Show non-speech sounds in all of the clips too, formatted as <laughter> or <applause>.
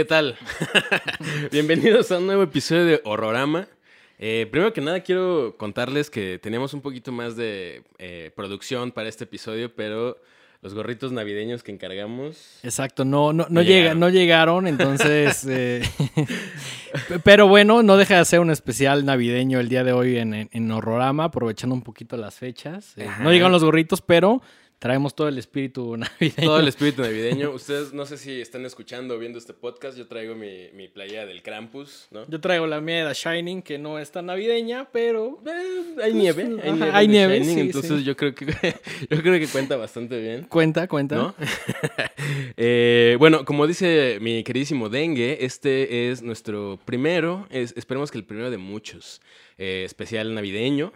¿Qué tal? <laughs> Bienvenidos a un nuevo episodio de Horrorama. Eh, primero que nada quiero contarles que teníamos un poquito más de eh, producción para este episodio, pero los gorritos navideños que encargamos. Exacto, no, no, no, llega, no llegaron, entonces. <laughs> eh, <laughs> pero bueno, no deja de ser un especial navideño el día de hoy en, en, en Horrorama, aprovechando un poquito las fechas. Eh, no llegaron los gorritos, pero traemos todo el espíritu <laughs> navideño. Todo el espíritu navideño. Ustedes no sé si están escuchando o viendo este podcast. Yo traigo mi, mi playera del Krampus, ¿no? Yo traigo la mía de Shining, que no es tan navideña, pero. Eh, hay nieve, hay Ajá, nieve. hay nieve, Shining, sí, entonces sí. yo creo que <laughs> yo creo que cuenta bastante bien. Cuenta, cuenta. ¿No? <laughs> Eh, bueno, como dice mi queridísimo Dengue, este es nuestro primero, es- esperemos que el primero de muchos, eh, especial navideño.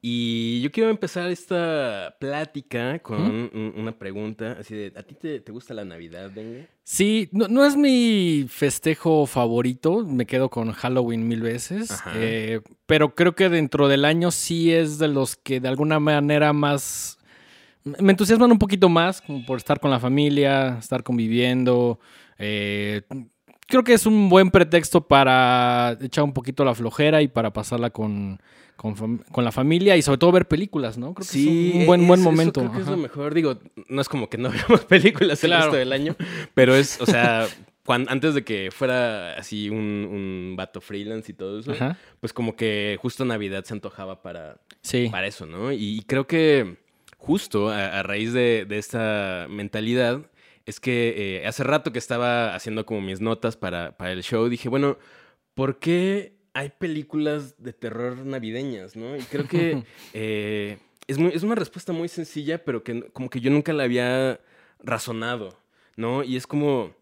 Y yo quiero empezar esta plática con un- una pregunta, así de, ¿a ti te, te gusta la Navidad, Dengue? Sí, no, no es mi festejo favorito, me quedo con Halloween mil veces, eh, pero creo que dentro del año sí es de los que de alguna manera más me entusiasman un poquito más, como por estar con la familia, estar conviviendo. eh, creo que es un buen pretexto para echar un poquito la flojera y para pasarla con, con, con la familia y sobre todo ver películas, ¿no? Creo que es un buen, buen eso momento. creo que es lo mejor. Digo, no es como que no <laughs> veamos películas el Claro. resto del año, pero es, o sea, antes de que fuera así un, un vato freelance y todo eso, Ajá. pues como que justo Navidad se antojaba para, Sí. para eso, ¿no? Y, y creo que justo a, a raíz de, de esta mentalidad es que eh, hace rato que estaba haciendo como mis notas para, para el show, dije, bueno, ¿por qué hay películas de terror navideñas, no? Y creo que <laughs> eh, es, muy- es una respuesta muy sencilla, pero que como que yo nunca la había razonado, ¿no? Y es como...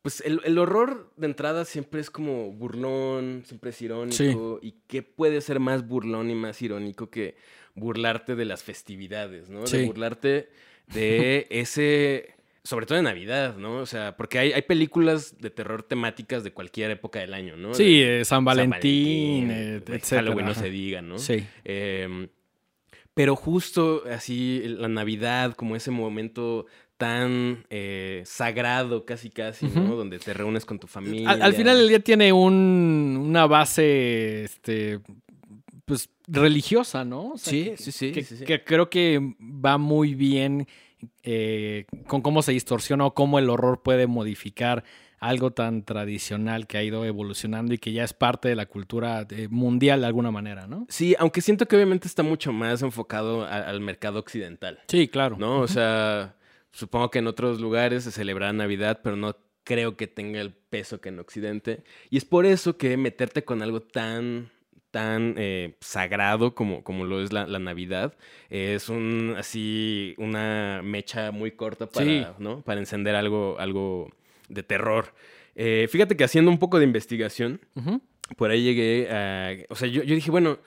Pues el, el horror de entrada siempre es como burlón, siempre es irónico. ¿Y qué puede ser más burlón y más irónico que burlarte de las festividades, ¿no? Sí. De burlarte de ese, sobre todo de Navidad, ¿no? O sea, porque hay, hay películas de terror temáticas de cualquier época del año, ¿no? Sí, eh, San Valentín, eh, etcétera, Halloween no se diga, ¿no? Sí. Eh, pero justo así, la Navidad, como ese momento tan eh, sagrado, casi casi, ¿no? Donde te reúnes con tu familia. Al, al final del día tiene un, una base, este, pues, religiosa, ¿no? O sea, Sí, que- sí, sí, Que, sí, sí. que creo que va muy bien eh, con cómo se distorsiona o cómo el horror puede modificar algo tan tradicional que ha ido evolucionando y que ya es parte de la cultura eh, mundial de alguna manera, ¿no? Sí, aunque siento que obviamente está mucho más enfocado a- al mercado occidental, Sí, claro. ¿no? O sea, supongo que en otros lugares se celebra Navidad, pero no creo que tenga el peso que en Occidente. Y es por eso que meterte con algo tan tan eh, sagrado como, como lo es la, la Navidad es un así una mecha muy corta para, Sí. ¿no? para encender algo, algo de terror. Eh, fíjate que haciendo un poco de investigación, por ahí llegué a... O sea, yo, yo dije, bueno,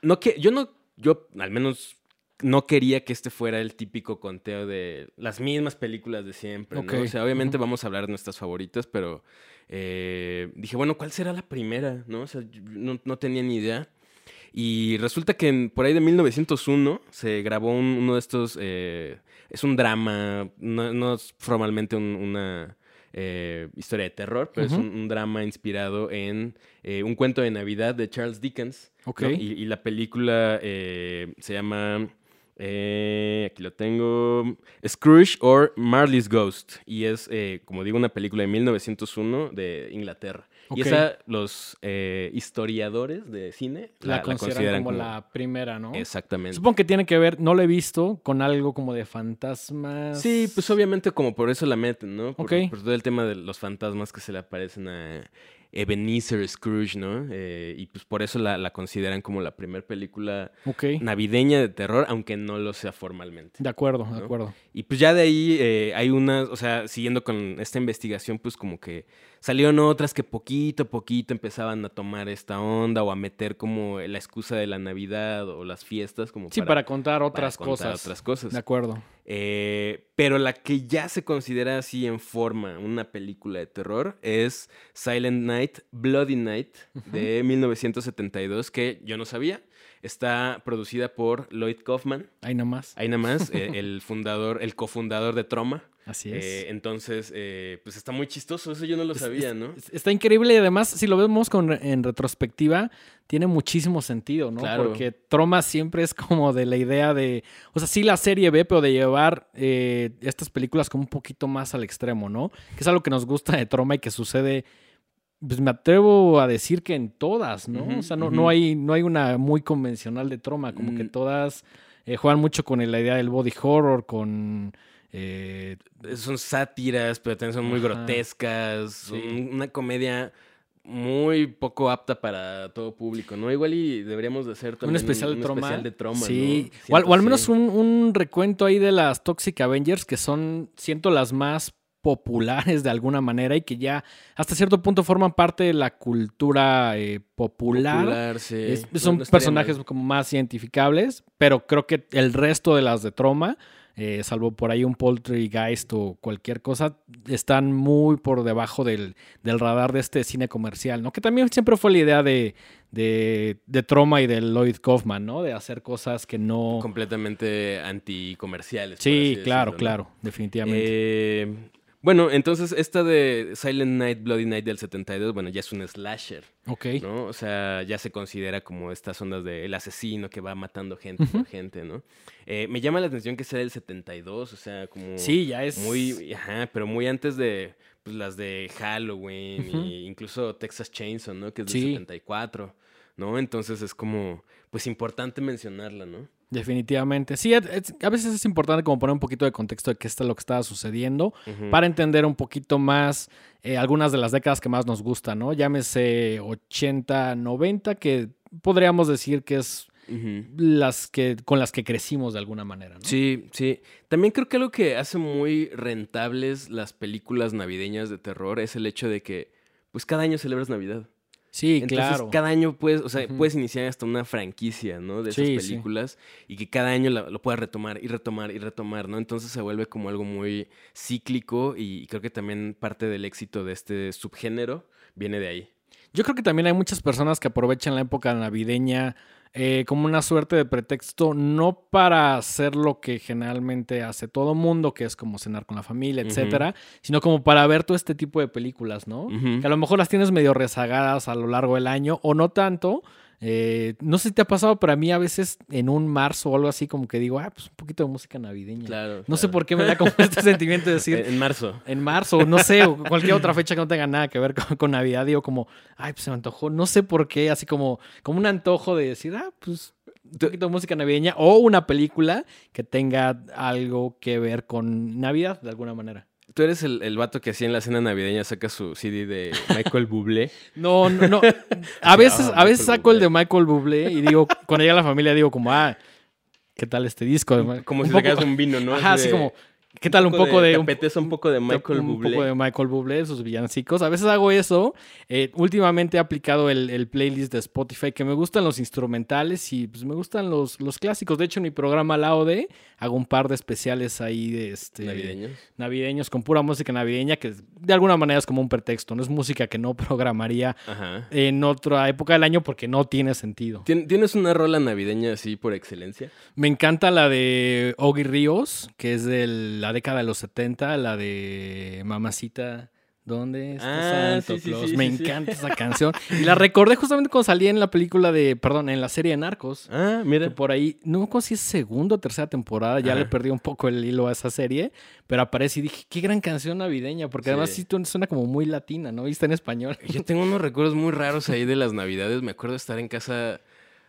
no que, yo no, yo al menos no quería que este fuera el típico conteo de las mismas películas de siempre, ¿no? O sea, obviamente vamos a hablar de nuestras favoritas, pero eh, dije, bueno, ¿cuál será la primera? ¿No? O sea, no, no tenía ni idea. Y resulta que en- por ahí de 1901 se grabó un- uno de estos... eh, es un drama, no, no es formalmente un- una eh, historia de terror, pero es un, un drama inspirado en eh, un cuento de Navidad de Charles Dickens. Y, y la película eh, se llama... eh, aquí lo tengo. Scrooge or Marley's Ghost. Y es, eh, como digo, una película de 1901 de Inglaterra. Y esa, los eh, historiadores de cine La, consideran, como, la primera, ¿no? Exactamente. Supongo que tiene que ver, no lo he visto, con algo como de fantasmas. Sí, pues obviamente como por eso la meten, ¿no? Por, Ok. por todo el tema de los fantasmas que se le aparecen a Ebenezer Scrooge, ¿no? Eh, y pues por eso la, la consideran como la primera película navideña de terror, aunque no lo sea formalmente. De acuerdo, de acuerdo. Y pues ya de ahí eh, hay unas, o sea, siguiendo con esta investigación, pues como que salieron otras que poquito a poquito empezaban a tomar esta onda o a meter como la excusa de la Navidad o las fiestas como Sí, para, contar para otras contar cosas. otras cosas. De acuerdo. Eh, pero la que ya se considera así en forma una película de terror es Silent Night, Bloody Night de 1972, que yo no sabía. está producida por Lloyd Kaufman. Ahí nomás. Ahí nada más, <laughs> eh, el fundador, el cofundador de Troma. Así es. Eh, entonces, eh, pues está muy chistoso, eso yo no lo sabía, ¿no? Está increíble y además, si lo vemos con, en retrospectiva, tiene muchísimo sentido, ¿no? Claro. Porque Troma siempre es como de la idea de, o sea, sí la serie B, pero de llevar eh, estas películas como un poquito más al extremo, ¿no? Que es algo que nos gusta de Troma y que sucede, pues me atrevo a decir que en todas, ¿no? O sea, no, no, hay, no hay una muy convencional de Troma, como que Mm. todas eh, juegan mucho con la idea del body horror, con... eh, Son sátiras, pero también son muy Ajá. grotescas, una comedia muy poco apta para todo público, ¿no? Igual y deberíamos de hacer también un especial de un Troma. especial de Troma, Sí. ¿no? O, al, o al Siento, menos un, un recuento ahí de las Toxic Avengers, que son, siento, las más populares de alguna manera y que ya hasta cierto punto forman parte de la cultura eh, popular. Popular, sí. Es- No- son no personajes mal. como más identificables, pero creo que el resto de las de Troma, eh, salvo por ahí un Poltergeist o cualquier cosa, están muy por debajo del, del radar de este cine comercial, ¿no? Que también siempre fue la idea de, de, de Troma y de Lloyd Kaufman, ¿no? De hacer cosas que no... completamente anticomerciales. Sí, claro, decirlo, ¿no? claro, definitivamente. Eh, bueno, entonces esta de Silent Night, Bloody Night del 72, bueno, ya es un slasher, ok. ¿no? O sea, ya se considera como estas ondas de el asesino que va matando gente por gente, ¿no? Eh, me llama la atención que sea del 72, o sea, como... Sí, ya es... Muy, ajá, pero muy antes de pues, las de Halloween Ujú. e incluso Texas Chainsaw, ¿no? Que es del Sí. 74, ¿no? Entonces es como, pues importante mencionarla, ¿no? Definitivamente. Sí, es- es- a veces es importante como poner un poquito de contexto de qué está lo que estaba sucediendo para entender un poquito más eh, algunas de las décadas que más nos gustan, ¿no? Llámese 80, 90, que podríamos decir que es las que con las que crecimos de alguna manera, ¿no? Sí, sí. También creo que algo que hace muy rentables las películas navideñas de terror es el hecho de que, pues cada año celebras Navidad. Sí, Entonces, claro. cada año puedes, o sea, puedes iniciar hasta una franquicia, ¿no? De esas Sí, sí. películas y que cada año la- lo puedas retomar y retomar y retomar, ¿no? Entonces se vuelve como algo muy cíclico y creo que también parte del éxito de este subgénero viene de ahí. Yo creo que también hay muchas personas que aprovechan la época navideña eh, como una suerte de pretexto, no para hacer lo que generalmente hace todo mundo, que es como cenar con la familia, etcétera, sino como para ver todo este tipo de películas, ¿no? Que a lo mejor las tienes medio rezagadas a lo largo del año, o no tanto. Eh, no sé si te ha pasado, pero a mí a veces en un marzo o algo así, como que digo, ah, pues un poquito de música navideña. Claro. No sé por qué me da como <laughs> este sentimiento de decir, <laughs> En marzo. en marzo, no sé, o cualquier otra fecha que no tenga nada que ver con, con Navidad, digo como, ay, pues se me antojó, no sé por qué, así como, como un antojo de decir, ah, pues un poquito de música navideña o una película que tenga algo que ver con Navidad de alguna manera. Tú eres el, el vato que así en la cena navideña saca su CD de Michael Bublé. <laughs> No, no, no. A <laughs> veces, a veces saco el de Michael Bublé y digo, cuando llega la familia digo como, ah, ¿qué tal este disco? Como si poco- un vino, ¿no? Ajá, así de- como, ¿qué tal un poco de... Un- apetece un poco de Michael un Bublé. poco de Michael Bublé, sus villancicos. A veces hago eso. Eh, últimamente he aplicado el, el playlist de Spotify que me gustan los instrumentales y pues me gustan los, los clásicos. De hecho, en mi programa Laude hago un par de especiales ahí de este Navideños. navideños con pura música navideña que de alguna manera es como un pretexto. No es música que no <laughs> programaría Ajá. en otra época del año porque no tiene sentido. ¿Tien- ¿Tienes una rola navideña así por excelencia? Me encanta la de Ogi Ríos, que es de la década de los 70, la de Mamacita. ¿Dónde está Ah, Santo sí, sí, Claus? sí, Me sí, encanta esa <laughs> canción. Y la recordé justamente cuando salía en la película de, perdón, en la serie de Narcos. Ah, Que mira. por ahí, no me acuerdo si es segunda o tercera temporada, ya le perdí un poco el hilo a esa serie, pero aparece y dije, qué gran canción navideña, porque además Sí. suena como muy latina, ¿no? Y está en español. Yo tengo unos recuerdos muy raros ahí de las navidades. Me acuerdo de estar en casa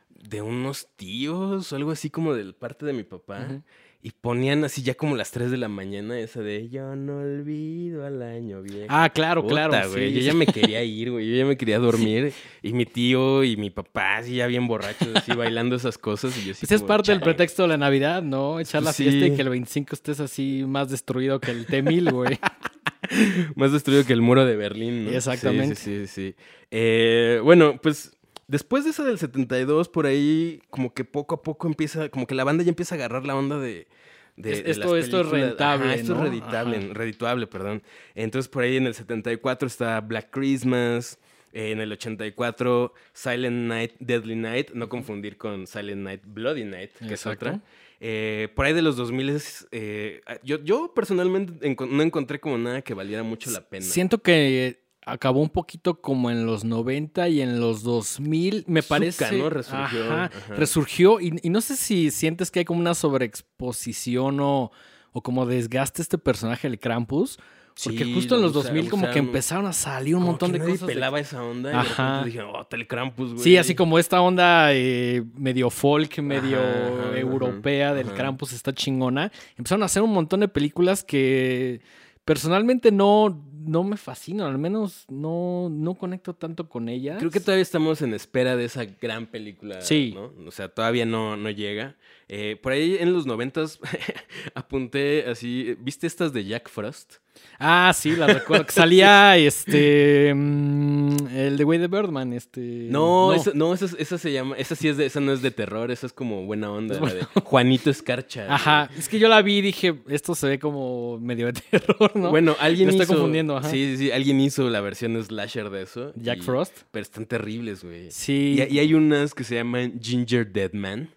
de unos tíos o algo así como de parte de mi papá. Y ponían así ya como las 3 de la mañana esa de Yo no olvido al año viejo. Ah, claro, Puta, claro. güey. sí, Yo sí. ya me quería ir, güey. Yo ya me quería <laughs> dormir. Y mi tío y mi papá así ya bien borrachos, así bailando esas cosas. Y yo así Pues es parte del pretexto de la Navidad, ¿no? Echar la fiesta y sí. que el 25 estés así más destruido que el T-1000, güey. <laughs> Más destruido que el muro de Berlín, ¿no? Sí, Exactamente. Sí, sí, sí. Eh, bueno, pues después de esa del 72, por ahí como que poco a poco empieza, como que la banda ya empieza a agarrar la onda de... de- Es- de esto- las esto es rentable, Ajá, esto ¿no? es reditable, Ajá. redituable, perdón. Entonces por ahí en el 74 está Black Christmas, en el 84, Silent Night, Deadly Night, no confundir con Silent Night, Bloody Night, que Exacto. es otra. Eh, por ahí de los 2000, eh, yo, yo personalmente enco- no encontré como nada que valiera mucho la pena. Siento que acabó un poquito como en los 90 y en los 2000, me Zucca, parece. ¿no? Resurgió, Ajá, ajá. resurgió y, y no sé si sientes que hay como una sobreexposición o, o como desgaste este personaje, el Krampus. Porque Sí, justo en lo los usa- 2000 como que empezaron a salir un Como montón que de cosas. de- pelaba esa onda y de Ajá. repente dijeron, oh, Telekrampus, güey. Sí, así como esta onda eh, medio folk, medio Ajá, europea del. Krampus está chingona. Empezaron a hacer un montón de películas que personalmente no, no me fascinan, al menos no, no conecto tanto con ellas. Creo que todavía estamos en espera de esa gran película, Sí. ¿no? O sea, todavía no, no llega. Eh, por ahí en los noventas <laughs> apunté así, ¿viste estas de Jack Frost? Ah, sí, la recuerdo. Que salía <laughs> este. mm, el de Way the Birdman, este. No, Esa, no esa, esa se llama, esa sí es de, esa no es de terror, esa es como buena onda, la de Juanito Escarcha. Ajá, es que yo la vi y dije, esto se ve como medio de <laughs> terror, ¿no? Bueno, alguien Me hizo. estoy confundiendo, ajá. Sí, sí, alguien hizo la versión slasher de eso. Jack y- Frost. Pero están terribles, güey. Sí. Y, y hay unas que se llaman Ginger Dead Man.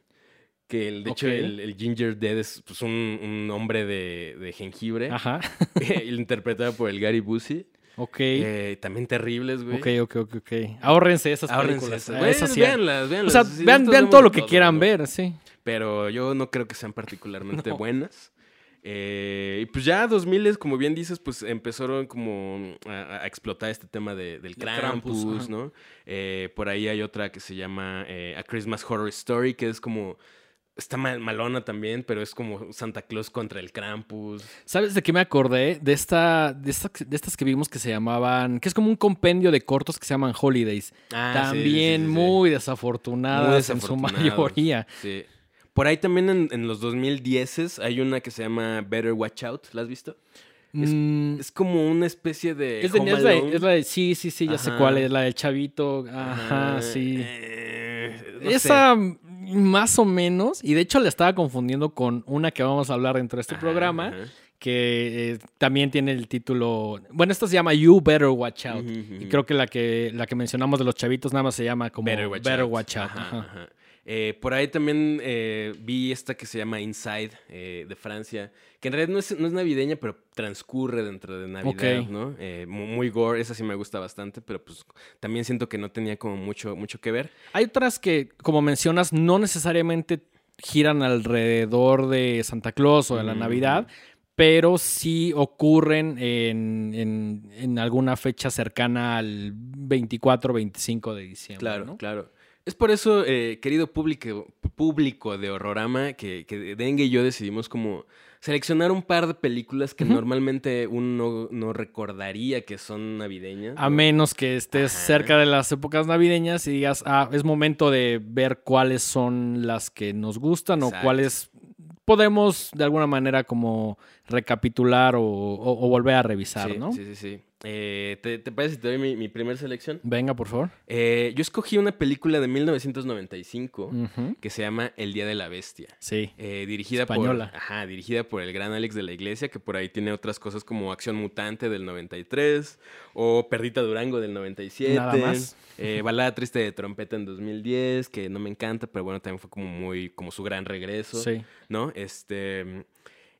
Que el, de hecho el, el Ginger Dead es pues, un, un hombre de, de jengibre. Ajá. <laughs> interpretado por el Gary Busey. Ok. Eh, también terribles, güey. ok, ok, ok, ok. Ahórrense esas Ahórrense películas. esas. Ah, Bueno, esas sí. véanlas, O véanlas. sea, Sí, vean, vean todo lo que quieran ¿no? ver, sí. Pero yo no creo que sean particularmente <laughs> No. buenas. Eh, y pues ya 2000 como bien dices, pues empezaron como a, a explotar este tema de- del Krampus. ¿no? Eh, por ahí hay otra que se llama A Christmas Horror Story, que es como... Está mal- malona también, pero es como Santa Claus contra el Krampus. ¿Sabes de qué me acordé? De esta, de esta, de estas que vimos que se llamaban, que es como un compendio de cortos que se llaman Holidays. Ah, También sí, sí, sí. muy desafortunadas Muy en su mayoría. Sí. Por ahí también en, en los 2010 hay una que se llama Better Watch Out. ¿La has visto? Es- Mm, Es como una especie de. es, de- Home es la, de- Alone. es la de- sí, sí, sí, ya sé cuál es, la del chavito. Ajá, sí. eh, no Esa sé. Más o menos, y de hecho la estaba confundiendo con una que vamos a hablar dentro de este programa, ajá. que eh, también tiene el título, bueno, esta se llama You Better Watch Out. Y creo que la que la que mencionamos de los chavitos nada más se llama como Better Better Watch Watch, Out. Out. Ajá, ajá. Eh, por ahí también eh, vi esta que se llama Inside eh, de Francia, que en realidad no es, no es navideña, pero transcurre dentro de Navidad, Ok. ¿no? Eh, mu- muy gore, esa sí me gusta bastante, pero pues también siento que no tenía como mucho, mucho que ver. Hay otras que, como mencionas, no necesariamente giran alrededor de Santa Claus o de la Ujú, Navidad, pero sí ocurren en, en- en alguna fecha cercana al 24 25 de diciembre. Claro, ¿no? claro. Es por eso, eh, querido público, público de Horrorama, que, que Dengue y yo decidimos como seleccionar un par de películas que normalmente uno no, recordaría que son navideñas. A ¿no? menos que estés Ajá. cerca de las épocas navideñas y digas, ah, es momento de ver cuáles son las que nos gustan o cuáles podemos de alguna manera como recapitular o, o- o volver a revisar, sí, ¿no? Sí, sí, sí. Eh, ¿te, te parece si te doy mi, mi primera selección? Venga, por favor. Eh, yo escogí una película de 1995 Ujú. que se llama El Día de la Bestia. Sí. Eh, dirigida Española. por ajá, dirigida por el gran Alex de la Iglesia, que por ahí tiene otras cosas como Acción Mutante del 93 o Perdita Durango del 97. Nada más. eh, Balada Triste de Trompeta en 2010, que no me encanta, pero bueno, también fue como muy como su gran regreso, Sí. ¿no? Este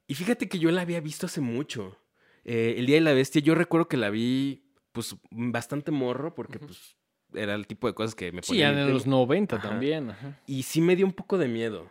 y fíjate que yo la había visto hace mucho. Eh, el Día de la Bestia, yo recuerdo que la vi pues bastante morro porque pues era el tipo de cosas que me Sí, ponía en los tele. 90 Ajá. también. ajá. Y sí me dio un poco de miedo.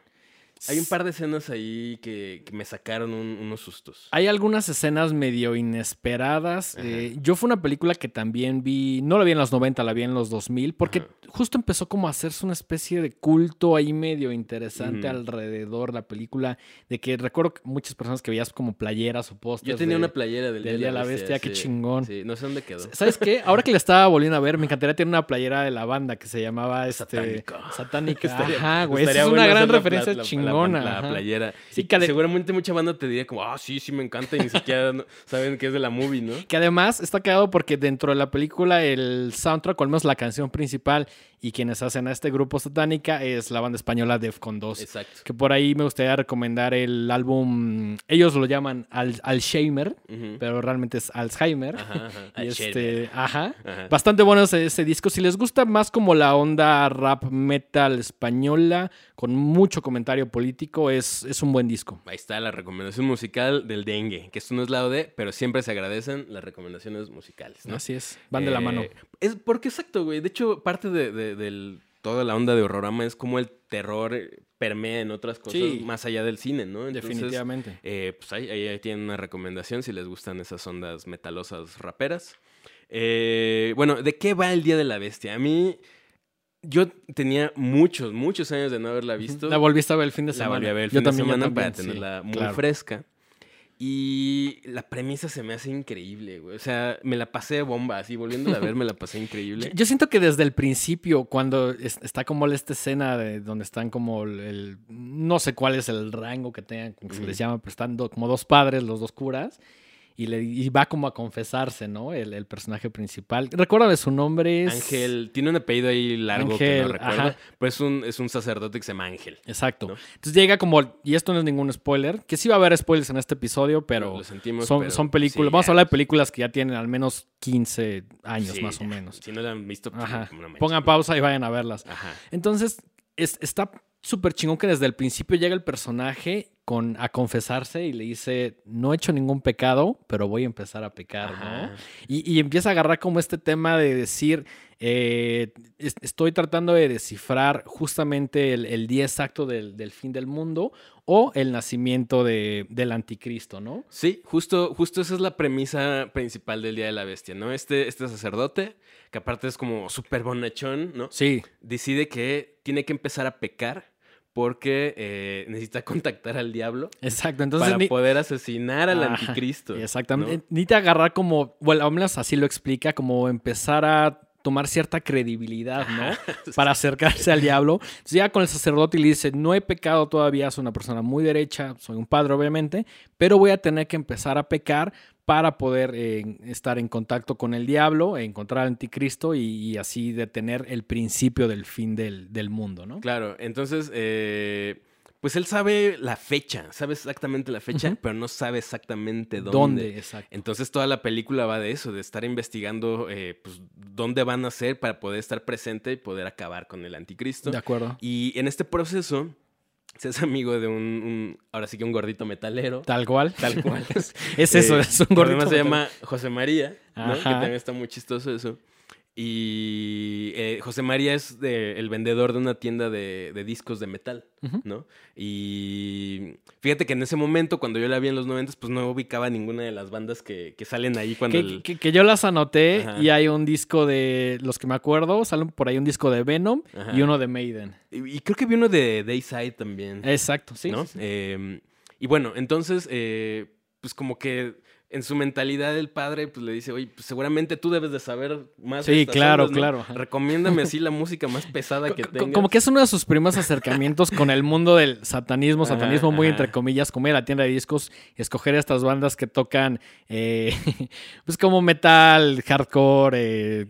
Hay un par de escenas ahí que, que me sacaron un- unos sustos. Hay algunas escenas medio inesperadas. Eh, yo fue una película que también vi, no la vi en los 90, la vi en los 2000, porque Ajá. justo empezó como a hacerse una especie de culto ahí medio interesante alrededor de la película, de que recuerdo que muchas personas que veías como playeras o pósters. Yo tenía de- una playera del, del Día de la Bestia, qué sí. chingón. Sí, no sé dónde quedó. ¿Sabes qué? Ahora que la estaba volviendo a ver, me encantaría tener una playera de la banda que se llamaba este, Satánica. <laughs> Satánica. Ajá, güey. Esa es una gran referencia pla- la- playera. Sí, Y que de- seguramente mucha banda te diría como, ah, sí, sí me encanta y ni siquiera <laughs> no- saben que es de la movie, ¿no? Que además está cagado porque dentro de la película el soundtrack, al menos la canción principal, y quienes hacen a este grupo satánica es la banda española Defcon 2. Exacto. Que por ahí me gustaría recomendar el álbum, ellos lo llaman Al Alzheimer, pero realmente es Alzheimer. Ajá, ajá. <laughs> Y este, ajá. Ajá. Bastante bueno ese, ese disco. Si les gusta más como la onda rap metal española, con mucho comentario político, es, es un buen disco. Ahí está la recomendación musical del dengue, que esto no es la OD, pero siempre se agradecen las recomendaciones musicales, ¿no? Así es. Van de la Eh, mano. Es porque exacto, güey. De hecho, parte de, de- del- toda la onda de horrorama es como el terror eh, permea en otras cosas Sí. más allá del cine, ¿no? Entonces, Definitivamente. eh, pues ahí, ahí- tienen una recomendación si les gustan esas ondas metalosas raperas. Eh, bueno, ¿de qué va el Día de la Bestia? A mí, yo tenía muchos, muchos años de no haberla visto. La volviste a ver el fin de La semana. volví a ver el Yo fin de también, semana para sí, tenerla muy claro. fresca. Y la premisa se me hace increíble, güey. O sea, me la pasé de bomba, así volviéndola a ver, me la pasé increíble. <laughs> yo siento que desde el principio, cuando es- está como esta escena de donde están como el, el- no sé cuál es el rango que tengan, como que se les llama, pero están do- como dos padres, los dos curas, y, le, y va como a confesarse, ¿no? El, el personaje principal. Recuérdame su nombre es... Ángel, tiene un apellido ahí largo que no recuerdo, ajá. pero es un, es un sacerdote que se llama Ángel. Exacto. ¿no? Entonces llega como, y esto no es ningún spoiler, que sí va a haber spoilers en este episodio, pero Lo sentimos, son, pero son películas, sí, vamos a hablar de películas que ya tienen al menos 15 años Sí, más o menos. Si no la han visto, pues, Ajá. no Pongan pausa y vayan a verlas. Ajá. Entonces, es- está súper chingón que desde el principio llega el personaje con, a confesarse y le dice, no he hecho ningún pecado, pero voy a empezar a pecar, ¿no? Y, y empieza a agarrar como este tema de decir, eh, es- estoy tratando de descifrar justamente el, el día exacto del, del fin del mundo o el nacimiento de- del anticristo, ¿no? Sí, justo, justo esa es la premisa principal del Día de la Bestia, ¿no? Este, este sacerdote, que aparte es como súper bonachón, ¿no? Sí, Decide que tiene que empezar a pecar porque eh, necesita <laughs> contactar al diablo exacto. Entonces, para ni- poder asesinar al Ajá, anticristo. Exactamente. ¿no? Necesita agarrar como, bueno, al menos así lo explica, como empezar a tomar cierta credibilidad, ¿no? <laughs> Para acercarse al diablo. Entonces ya con el sacerdote y le dice, no he pecado todavía, soy una persona muy derecha, soy un padre obviamente, pero voy a tener que empezar a pecar para poder eh, estar en contacto con el diablo, encontrar al anticristo y, y así detener el principio del fin del, del mundo, ¿no? Claro, entonces, eh, pues él sabe la fecha, sabe exactamente la fecha, pero no sabe exactamente dónde. ¿Dónde? Exacto. Entonces toda la película va de eso, de estar investigando eh, pues, dónde van a ser para poder estar presente y poder acabar con el anticristo. De acuerdo. Y en este proceso se hace amigo de un, un- ahora sí que un gordito metalero. Tal cual. Tal cual. <laughs> Es eso, Eh, es un gordito. Además se llama José María, ¿no? que también está muy chistoso eso. Y eh, José María es de- el vendedor de una tienda de, de discos de metal. ¿no? Y fíjate que en ese momento, cuando yo la vi en los 90, pues no ubicaba ninguna de las bandas que, que salen ahí cuando... Que, el- que- que yo las anoté Ajá. y hay un disco de los que me acuerdo, salen por ahí un disco de Venom Ajá. y uno de Maiden. Y, y creo que vi uno de Dayside también. Exacto, sí. ¿no? sí, sí. Eh, y bueno, entonces, eh, pues como que en su mentalidad el padre pues le dice, oye, pues seguramente tú debes de saber más. de Sí, estas claro, ondas, ¿no? claro. Recomiéndame así <laughs> la música más pesada que tengas. Como que es uno de sus primeros acercamientos con el mundo del satanismo, Ajá, satanismo muy ajá. entre comillas, como ir a la tienda de discos, escoger estas bandas que tocan, eh, <laughs> pues como metal, hardcore, eh,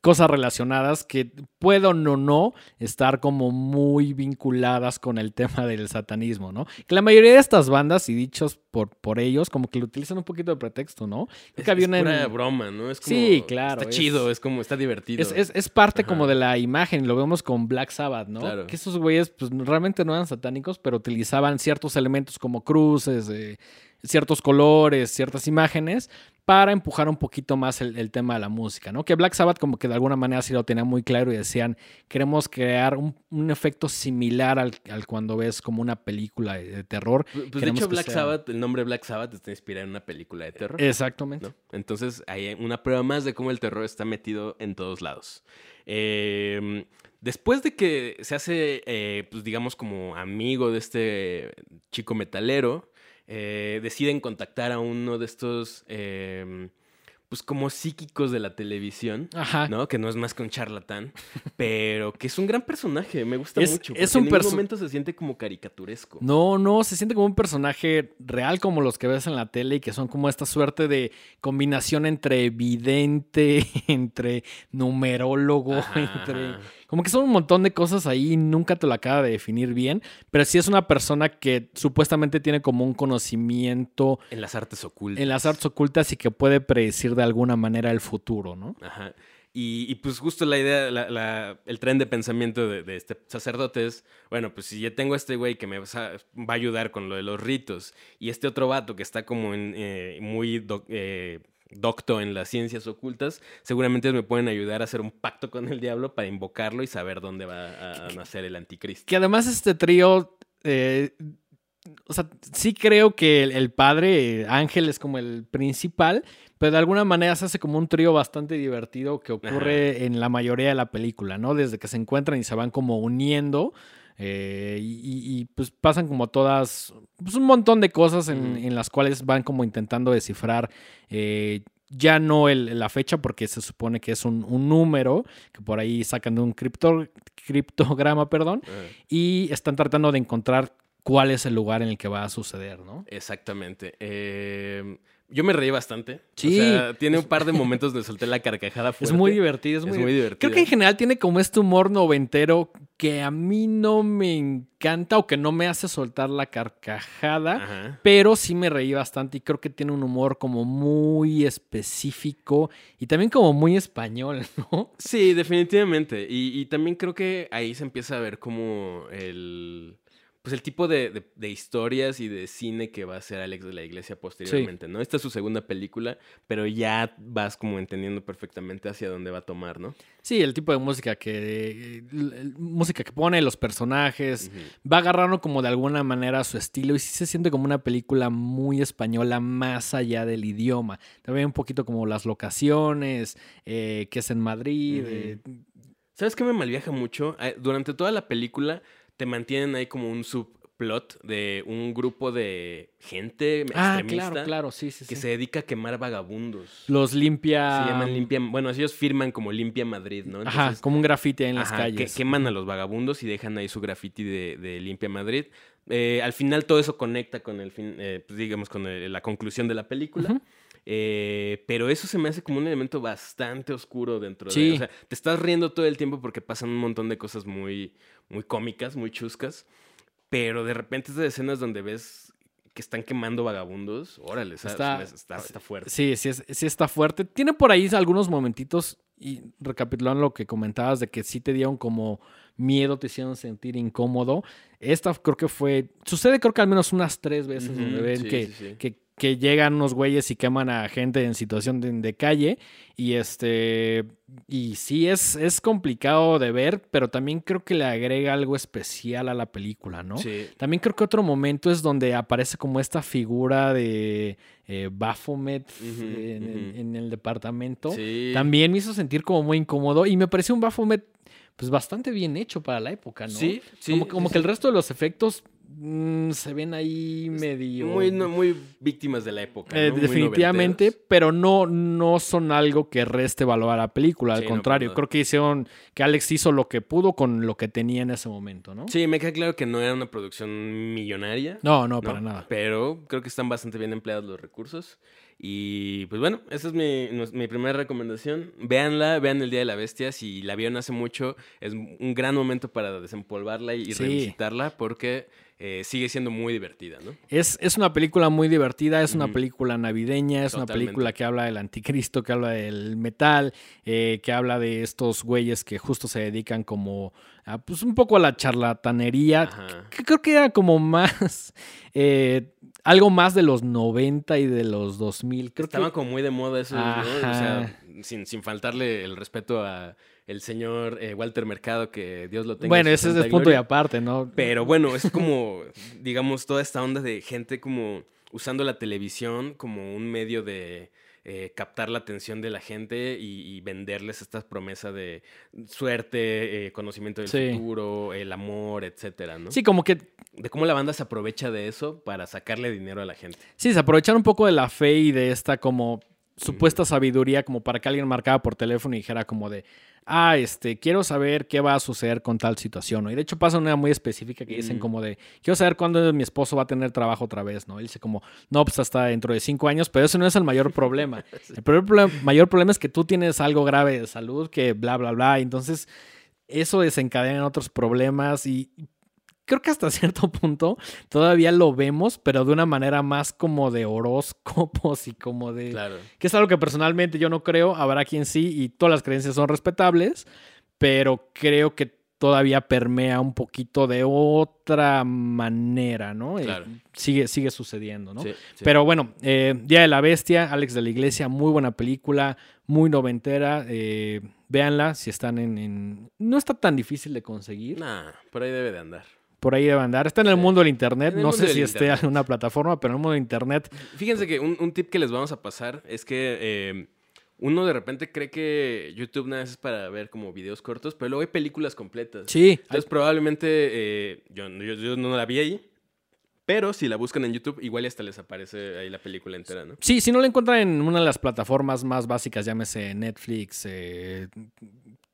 cosas relacionadas que pueden o no estar como muy vinculadas con el tema del satanismo, ¿no? Que la mayoría de estas bandas y dichos por, por ellos como que lo utilizan un poquito de pretexto, ¿no? Es, que había es una en- broma, ¿no? Es como, Sí, claro, Está es- chido, es como, está divertido. es, es- es parte Ajá. como de la imagen, lo vemos con Black Sabbath, ¿no? Claro. Que esos güeyes pues realmente no eran satánicos, pero utilizaban ciertos elementos como cruces, eh, ciertos colores, ciertas imágenes para empujar un poquito más el, el tema de la música, ¿no? Que Black Sabbath como que de alguna manera sí lo tenía muy claro y decían, queremos crear un, un efecto similar al, al cuando ves como una película de, de terror. Pues de Queremos hecho, Black sea- Sabbath, el nombre Black Sabbath está inspirado en una película de terror. Exactamente. ¿no? Entonces, hay una prueba más de cómo el terror está metido en todos lados. Eh, después de que se hace, eh, pues digamos, como amigo de este chico metalero, eh, deciden contactar a uno de estos, eh, pues como psíquicos de la televisión. Ajá. ¿no? Que no es más que un charlatán, <laughs> pero que es un gran personaje, me gusta Es- mucho. es un en ningún momento se siente como caricaturesco. No, no, se siente como un personaje real como los que ves en la tele y que son como esta suerte de combinación entre vidente, <laughs> entre numerólogo, Ajá, entre. Como que son un montón de cosas ahí nunca te lo acaba de definir bien, pero sí es una persona que supuestamente tiene como un conocimiento En las artes ocultas. en las artes ocultas y que puede predecir de alguna manera el futuro, ¿no? Ajá. Y, y, pues justo la idea, la- la- el tren de pensamiento de, de este sacerdote es, bueno, pues si ya tengo a este güey que me va a va a ayudar con lo de los ritos y este otro vato que está como en, eh, muy eh, docto en las ciencias ocultas, seguramente me pueden ayudar a hacer un pacto con el diablo para invocarlo y saber dónde va a, nacer el anticristo. Que además este trío, eh, o sea, sí creo que el, el padre, eh, Ángel, es como el principal, pero de alguna manera se hace como un trío bastante divertido que ocurre en la mayoría de la película, ¿no? Desde que se encuentran y se van como uniendo. Eh, y, pues pasan como todas, pues un montón de cosas en, las cuales van como intentando descifrar eh, ya no el- la fecha porque se supone que es un, un número que por ahí sacan de un cripto- criptograma, perdón, Ajá. y están tratando de encontrar cuál es el lugar en el que va a suceder, ¿no? Exactamente. Eh, yo me reí bastante. Sí. O sea, tiene un par de <laughs> momentos donde solté la carcajada fuerte. Es muy divertido, es Es muy, divertido. divertido. Creo que en general tiene como este humor noventero que a mí no me encanta o que no me hace soltar la carcajada, Ajá. pero sí me reí bastante y creo que tiene un humor como muy específico y también como muy español, <laughs> ¿no? Sí, definitivamente. Y, y también creo que ahí se empieza a ver como el. Pues el tipo de, de- de historias y de cine que va a hacer Alex de la Iglesia posteriormente, ¿no? Esta es su segunda película, pero ya vas como entendiendo perfectamente hacia dónde va a tomar, ¿no? Sí, el tipo de música que el- música que pone, los personajes, va agarrando como de alguna manera su estilo y sí se siente como una película muy española más allá del idioma. También un poquito como las locaciones, eh, que es en Madrid. Eh, ¿Sabes qué me malviaja mucho? Eh, Durante toda la película te mantienen ahí como un subplot de un grupo de gente Ah, extremista claro, claro, sí, sí, que sí. se dedica a quemar vagabundos. Los limpia... Se llaman Limpia... Bueno, ellos firman como Limpia Madrid, ¿no? Ajá, como un grafiti en las Ajá, que- calles. queman a los vagabundos y dejan ahí su graffiti de, de Limpia Madrid. Eh, al final todo eso conecta con el fin, eh, pues, digamos, con el- la conclusión de la película. Ujú. Eh, pero eso se me hace como un elemento bastante oscuro dentro de... Sí. O sea, te estás riendo todo el tiempo porque pasan un montón de cosas muy, muy cómicas, muy chuscas. Pero de repente esas escenas donde ves que están quemando vagabundos, órale. Está- está, está fuerte. Sí, sí, sí está fuerte. Tiene por ahí algunos momentitos, y recapitulando lo que comentabas, de que sí te dieron como miedo, te hicieron sentir incómodo. Esta creo que fue, sucede creo que al menos unas tres veces donde ven sí, que, sí, sí. que que llegan unos güeyes y queman a gente en situación de, de calle. Y este. Y sí, es, es complicado de ver, pero también creo que le agrega algo especial a la película, ¿no? Sí. También creo que otro momento es donde aparece como esta figura de eh, Baphomet en, el departamento. Sí. También me hizo sentir como muy incómodo y me pareció un Baphomet pues bastante bien hecho para la época, ¿no? Sí, sí, Como, como sí, que el resto de los efectos mm, se ven ahí medio... Muy, no- muy víctimas de la época. Eh, definitivamente, pero no, no son algo que reste valor a la película. Al Sí, contrario, creo que hicieron que Alex hizo lo que pudo con lo que tenía en ese momento, ¿no? Sí, me queda claro que no era una producción millonaria. No, no, para nada. Pero creo que están bastante bien empleados los recursos. Y pues bueno, esa es mi, mi primera recomendación. Véanla, vean El Día de la Bestia. Si la vieron hace mucho, es un gran momento para desempolvarla y, y Sí. revisitarla porque eh, sigue siendo muy divertida, ¿no? Es, es una película muy divertida, es una película navideña, es una película que habla del anticristo, que habla del metal, eh, que habla de estos güeyes que justo se dedican como a, pues un poco a la charlatanería, que creo que era como más, <laughs> eh, algo más de los 90 y de los 2000. Creo Estaba que, como muy de moda eso, ¿no? O sea, sin, sin faltarle el respeto a el señor eh, Walter Mercado, que Dios lo tenga. en bueno, ese es el punto y aparte, ¿no? Pero bueno, es como, <laughs> digamos, toda esta onda de gente como usando la televisión como un medio de eh, captar la atención de la gente y, y venderles esta promesa de suerte, eh, conocimiento del Sí. futuro, el amor, etcétera, ¿no? Sí, como que De cómo la banda se aprovecha de eso para sacarle dinero a la gente. Sí, se aprovecharon un poco de la fe y de esta como supuesta sabiduría como para que alguien marcara por teléfono y dijera como de, ah, este, quiero saber qué va a suceder con tal situación, ¿no? Y de hecho pasa una muy específica que dicen Mm. como de, quiero saber cuándo mi esposo va a tener trabajo otra vez, ¿no? Él dice como, no, pues hasta dentro de cinco años, pero eso no es el mayor problema. <laughs> El primer mayor problema es que tú tienes algo grave de salud, que bla, bla, bla. Entonces, eso desencadena otros problemas y creo que hasta <laughs> cierto punto todavía lo vemos, pero de una manera más como de horóscopos y como de... Claro. Que es algo que personalmente yo no creo, habrá quien sí y todas las creencias son respetables, pero creo que todavía permea un poquito de otra manera, ¿no? Eh, Claro. sigue, sigue sucediendo, ¿no? Sí, sí. Pero bueno, eh, Día de la Bestia, Alex de la Iglesia, muy buena película, muy noventera. Eh, véanla si están en, en- No está tan difícil de conseguir. Nah, por ahí debe de andar. Por ahí debe andar. Está en el Sí. mundo del Internet. No sé si esté en una plataforma, pero en el mundo del Internet. Fíjense que un, un tip que les vamos a pasar es que eh, uno de repente cree que YouTube nada más es para ver como videos cortos, pero luego hay películas completas. Sí, Entonces probablemente eh, yo, yo- yo no la vi ahí, pero si la buscan en YouTube, igual hasta les aparece ahí la película entera, ¿no? Sí, si no la encuentran en una de las plataformas más básicas, llámese Netflix, eh,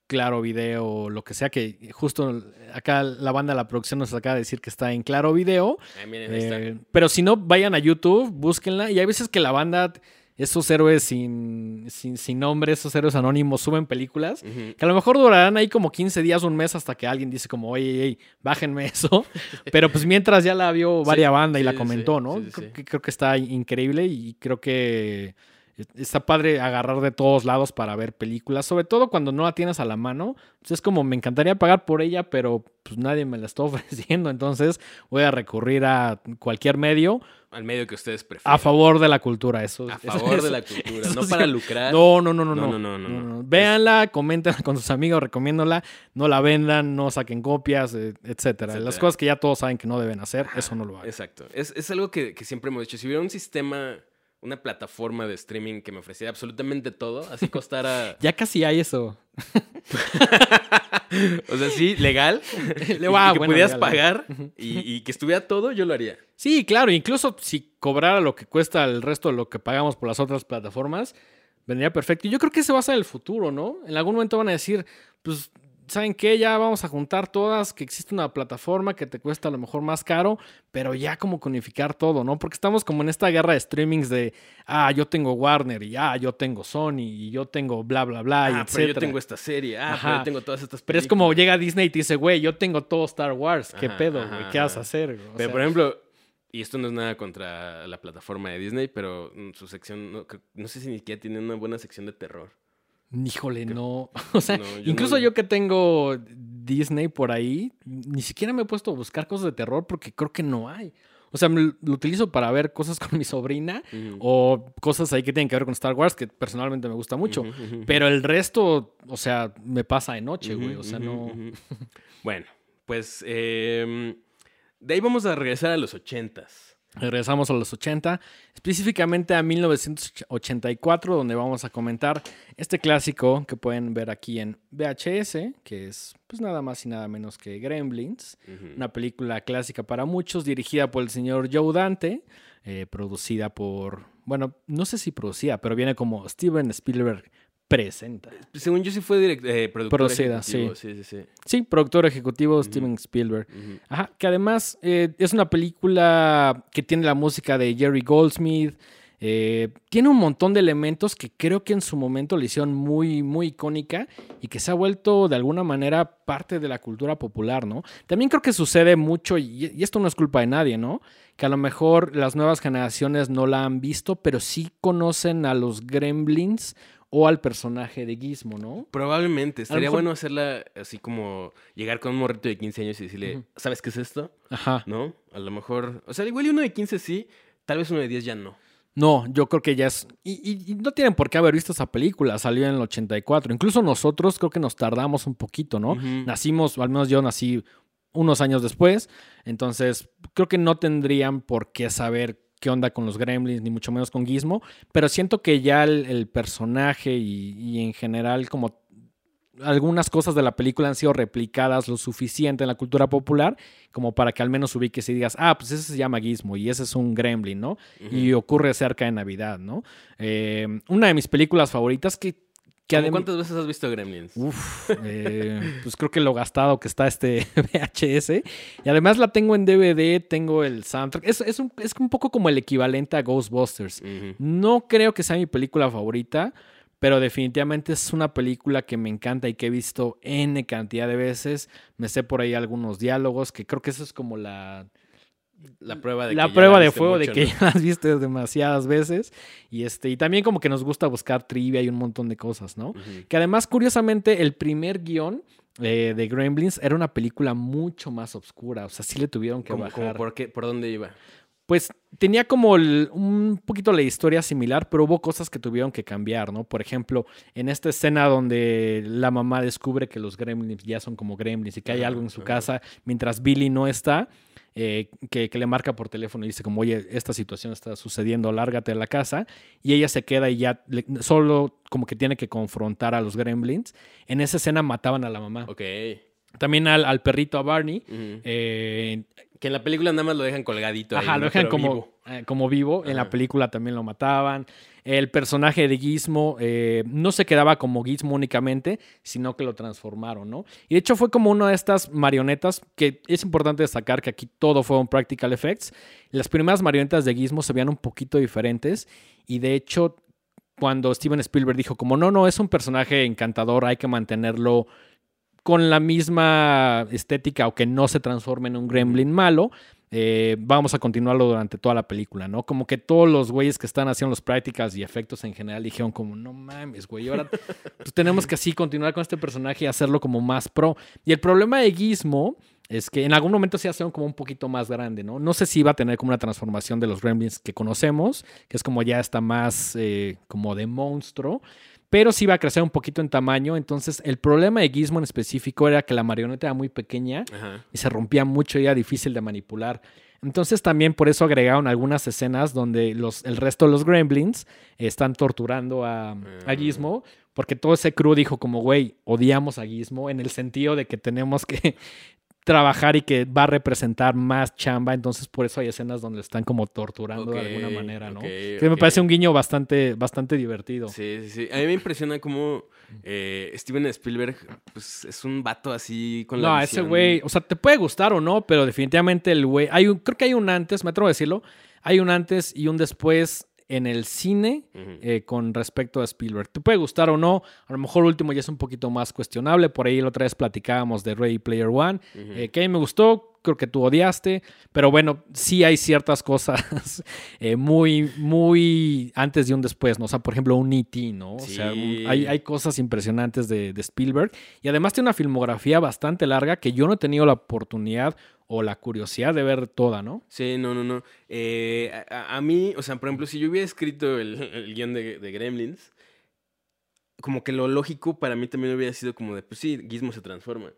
Claro Video, lo que sea, que justo acá la banda de la producción nos acaba de decir que está en Claro Video. Ah, miren, ahí está. Eh, pero si no, vayan a YouTube, búsquenla. Y hay veces que la banda, esos héroes sin, sin, sin nombre, esos héroes anónimos, suben películas. Que a lo mejor durarán ahí como 15 días, un mes, hasta que alguien dice como, oye, oye, bájenme eso. <laughs> Pero pues mientras ya la vio varias banda y sí, la sí, comentó, sí, ¿no? sí, sí, creo, sí. Que, creo que está increíble y creo que está padre agarrar de todos lados para ver películas, sobre todo cuando no la tienes a la mano. Pues es como, me encantaría pagar por ella, pero pues nadie me la está <laughs> ofreciendo, entonces voy a recurrir a cualquier medio Al medio que ustedes prefieran. a favor de la cultura. Eso, A eso- favor de la cultura, no sí. para lucrar. No, no, no, no, No, no. no, no, no, no. Véanla, coméntenla con sus amigos, recomiéndola, no la vendan, no saquen copias, eh, etcétera. Las cosas que ya todos saben que no deben hacer, eso no lo hagan. Exacto. Es, es algo que, que siempre hemos dicho. Si hubiera un sistema, una plataforma de streaming que me ofreciera absolutamente todo, así costara, <laughs> Ya casi hay eso. <laughs> o sea, sí, legal, Le <laughs> va, y que bueno, pudieras legal, pagar y, y que estuviera todo, yo lo haría. Sí, claro, incluso si cobrara lo que cuesta el resto de lo que pagamos por las otras plataformas, vendría perfecto. Y yo creo que ese va a ser el futuro, ¿no? En algún momento van a decir, pues, ¿saben qué? Ya vamos a juntar todas, que existe una plataforma que te cuesta a lo mejor más caro, pero ya como unificar todo, ¿no? Porque estamos como en esta guerra de streamings de, ah, yo tengo Warner y ah, yo tengo Sony y yo tengo bla, bla, bla, y Ah, pero yo tengo esta serie. Ah, Ajá. pero yo tengo todas estas Pero es películas. como llega Disney y te dice, güey, yo tengo todo Star Wars. ¿Qué Ajá, pedo, güey? ¿Qué vas a hacer? Pero, sea, por ejemplo, y esto no es nada contra la plataforma de Disney, pero su sección, no sé si ni siquiera tiene una buena sección de terror. Híjole, no. <laughs> O sea, No, yo incluso no- yo que tengo Disney por ahí, ni siquiera me he puesto a buscar cosas de terror porque creo que no hay. O sea, lo utilizo para ver cosas <laughs> con mi sobrina o cosas ahí que tienen que ver con Star Wars, que personalmente me gusta mucho. Pero el resto, o sea, me pasa de noche, güey. O sea, no. <laughs> Bueno, pues em, de ahí vamos a regresar a los ochentas. Regresamos a los 80, específicamente a 1984, donde vamos a comentar este clásico que pueden ver aquí en VHS, que es pues nada más y nada menos que Gremlins, una película clásica para muchos, dirigida por el señor Joe Dante, eh, producida por, bueno, no sé si producida, pero viene como Steven Spielberg presenta. Según yo sí fue direct, eh, productor ejecutivo, sí. Sí, sí, Sí, productor ejecutivo Steven Spielberg. Ajá, que además eh, es una película que tiene la música de Jerry Goldsmith. eh, tiene un montón de elementos que creo que en su momento le hicieron muy, muy icónica y que se ha vuelto de alguna manera parte de la cultura popular, ¿no? También creo que sucede mucho, y, y esto no es culpa de nadie, ¿no? Que a lo mejor las nuevas generaciones no la han visto, pero sí conocen a los gremlins o al personaje de Gizmo, ¿no? Probablemente. Estaría mejor- bueno hacerla así como llegar con un morrito de 15 años y decirle. ¿sabes qué es esto? Ajá. ¿No? A lo mejor. O sea, igual uno de 15 sí, tal vez uno de 10 ya no. No, yo creo que ya es. Y, y- y no tienen por qué haber visto esa película, salió en el 84. Incluso nosotros creo que nos tardamos un poquito, ¿no? Nacimos, al menos yo nací unos años después. Entonces, creo que no tendrían por qué saber qué onda con los gremlins, ni mucho menos con Gizmo. Pero siento que ya el, el personaje y, y en general, como algunas cosas de la película han sido replicadas lo suficiente en la cultura popular como para que al menos ubiques y digas, ah, pues ese se llama Gizmo y ese es un gremlin, ¿no? Y ocurre cerca de Navidad, ¿no? Eh, una de mis películas favoritas que, que ¿Cómo adem- ¿Cuántas veces has visto Gremlins? Uf, eh, <laughs> pues creo que lo gastado que está este <laughs> VHS. Y además la tengo en DVD, tengo el soundtrack. Es, es, un, es un poco como el equivalente a Ghostbusters. No creo que sea mi película favorita, pero definitivamente es una película que me encanta y que he visto N cantidad de veces. Me sé por ahí algunos diálogos, que creo que eso es como la, La prueba de la que prueba de fuego de que ¿no? ya las viste demasiadas veces. Y, este, y también como que nos gusta buscar trivia y un montón de cosas, ¿no? Que además, curiosamente, el primer guion eh, de Gremlins era una película mucho más oscura. O sea, sí le tuvieron que bajar. por, qué, ¿Por dónde iba? Pues tenía como el- un poquito la historia similar, pero hubo cosas que tuvieron que cambiar, ¿no? Por ejemplo, en esta escena donde la mamá descubre que los gremlins ya son como gremlins y que hay algo en su casa mientras Billy no está, eh, que, que le marca por teléfono y dice como, oye, esta situación está sucediendo, lárgate de la casa. Y ella se queda y ya le- solo como que tiene que confrontar a los gremlins. En esa escena mataban a la mamá. Ok. También al, al perrito, a Barney. Eh, Que en la película nada más lo dejan colgadito. Ajá, lo dejan como vivo. eh, como vivo. En la película también lo mataban. El personaje de Gizmo eh, no se quedaba como Gizmo únicamente, sino que lo transformaron, ¿no? Y de hecho fue como una de estas marionetas que es importante destacar que aquí todo fue un practical effects. Las primeras marionetas de Gizmo se veían un poquito diferentes y de hecho cuando Steven Spielberg dijo como no, no, es un personaje encantador, hay que mantenerlo con la misma estética o que no se transforme en un gremlin malo, eh, vamos a continuarlo durante toda la película, ¿no? Como que todos los güeyes que están haciendo los prácticas y efectos en general dijeron como, no mames, güey, ahora <laughs> pues tenemos que así continuar con este personaje y hacerlo como más pro. Y el problema de Gizmo es que en algún momento se hacen como un poquito más grande, ¿no? No sé si va a tener como una transformación de los gremlins que conocemos, que es como ya está más eh, como de monstruo, pero sí va a crecer un poquito en tamaño. Entonces, el problema de Gizmo en específico era que la marioneta era muy pequeña Ajá. y se rompía mucho y era difícil de manipular. Entonces también por eso agregaron algunas escenas donde los, el resto de los gremlins están torturando a, a Ah. Gizmo, porque todo ese crew dijo como, güey, odiamos a Gizmo en el sentido de que tenemos que trabajar y que va a representar más chamba, entonces por eso hay escenas donde están como torturando de alguna manera, ¿no? Que me parece un guiño bastante, bastante divertido. Sí, sí, sí. A mí me impresiona cómo eh, Steven Spielberg pues, es un vato así con la No, ese güey, o sea, te puede gustar o no, pero definitivamente el güey, hay un, creo que hay un antes, me atrevo a decirlo, hay un antes y un después en el cine eh, con respecto a Spielberg. Te puede gustar o no, a lo mejor el último ya es un poquito más cuestionable, por ahí la otra vez platicábamos de Ready Player One, eh, que a mí me gustó, creo que tú odiaste, pero bueno, sí hay ciertas cosas <laughs> eh, muy, muy antes y un después, ¿no? O sea, por ejemplo, un E.T., ¿no? O sea, un- hay, hay cosas impresionantes de, de Spielberg y además tiene una filmografía bastante larga que yo no he tenido la oportunidad o la curiosidad de ver toda, ¿no? Sí, no, no, no. Eh, a, mí, o sea, por ejemplo, si yo hubiera escrito el, el guion de, de Gremlins, como que lo lógico para mí también hubiera sido como de, pues sí, Gizmo se transforma.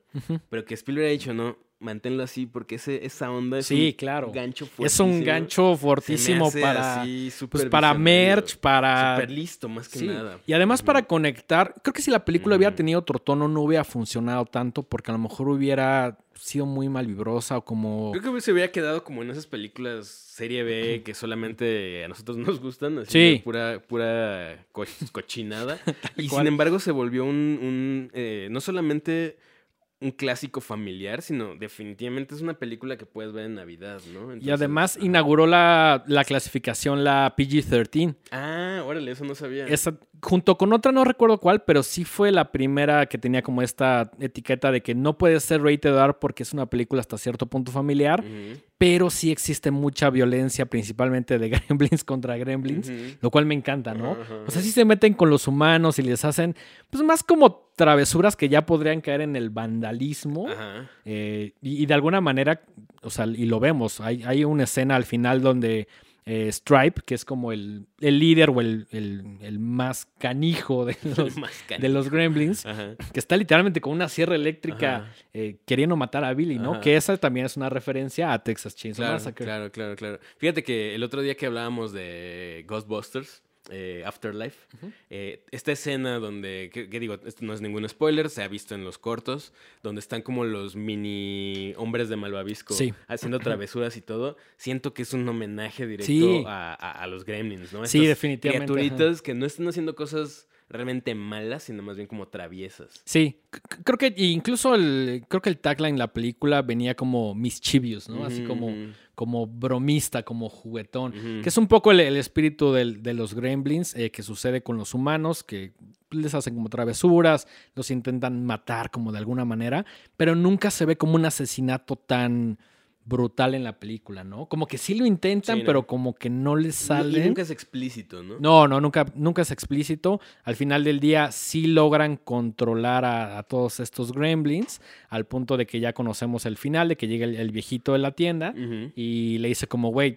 Pero que Spielberg ha dicho, no, manténlo así porque ese, esa onda es Sí, un claro. gancho Es fuertísimo. un gancho fortísimo para, así pues, para merch, para... súper listo, más que Sí, nada. Y además para conectar, creo que si la película hubiera tenido otro tono no hubiera funcionado tanto porque a lo mejor hubiera sido muy malvibrosa o como... Creo que se hubiera quedado como en esas películas serie B que solamente a nosotros <laughs> nos gustan, así Sí. de pura, pura co- cochinada. <laughs> y sin embargo se volvió un, un, eh, no solamente un clásico familiar, sino definitivamente es una película que puedes ver en Navidad, ¿no? y además inauguró la, la clasificación, la PG-13. Ah, órale, eso no sabía. Esa, junto con otra, no recuerdo cuál, pero sí fue la primera que tenía como esta etiqueta de que no puede ser rated R porque es una película hasta cierto punto familiar, pero sí existe mucha violencia, principalmente de <laughs> Gremlins contra Gremlins. Lo cual me encanta, ¿no? O sea, sí se meten con los humanos y les hacen, pues más como travesuras que ya podrían caer en el vandalismo. Eh, y, y de alguna manera, o sea, y lo vemos, hay, hay una escena al final donde eh, Stripe, que es como el, el líder o el, el- el más canijo de <laughs> los, de los Gremlins, Ajá. que está literalmente con una sierra eléctrica eh, queriendo matar a Billy, ¿no? Ajá. Que esa también es una referencia a Texas Chainsaw Claro, Massacre. claro, claro, claro. Fíjate que el otro día que hablábamos de Ghostbusters, eh, Afterlife, eh, esta escena donde, que, que digo, esto no es ningún spoiler, se ha visto en los cortos, donde están como los mini hombres de Malvavisco Sí. haciendo travesuras y todo, siento que es un homenaje directo Sí. a, a- a los gremlins, ¿no? Sí, Estas definitivamente, Criaturitas que no están haciendo cosas realmente malas, sino más bien como traviesas. Sí, creo que incluso el, creo que el tagline en la película venía como mischievous, ¿no? Así como, como bromista, como juguetón. Que es un poco el, el espíritu del- de los gremlins eh, que sucede con los humanos, que les hacen como travesuras, los intentan matar como de alguna manera, pero nunca se ve como un asesinato tan brutal en la película, ¿no? Como que sí lo intentan, Sí, ¿no? pero como que no les Y sale. nunca es explícito, ¿no? No, no, nunca, nunca es explícito. Al final del día sí logran controlar a, a todos estos gremlins, al punto de que ya conocemos el final, de que llega el, el viejito de la tienda y le dice como, güey,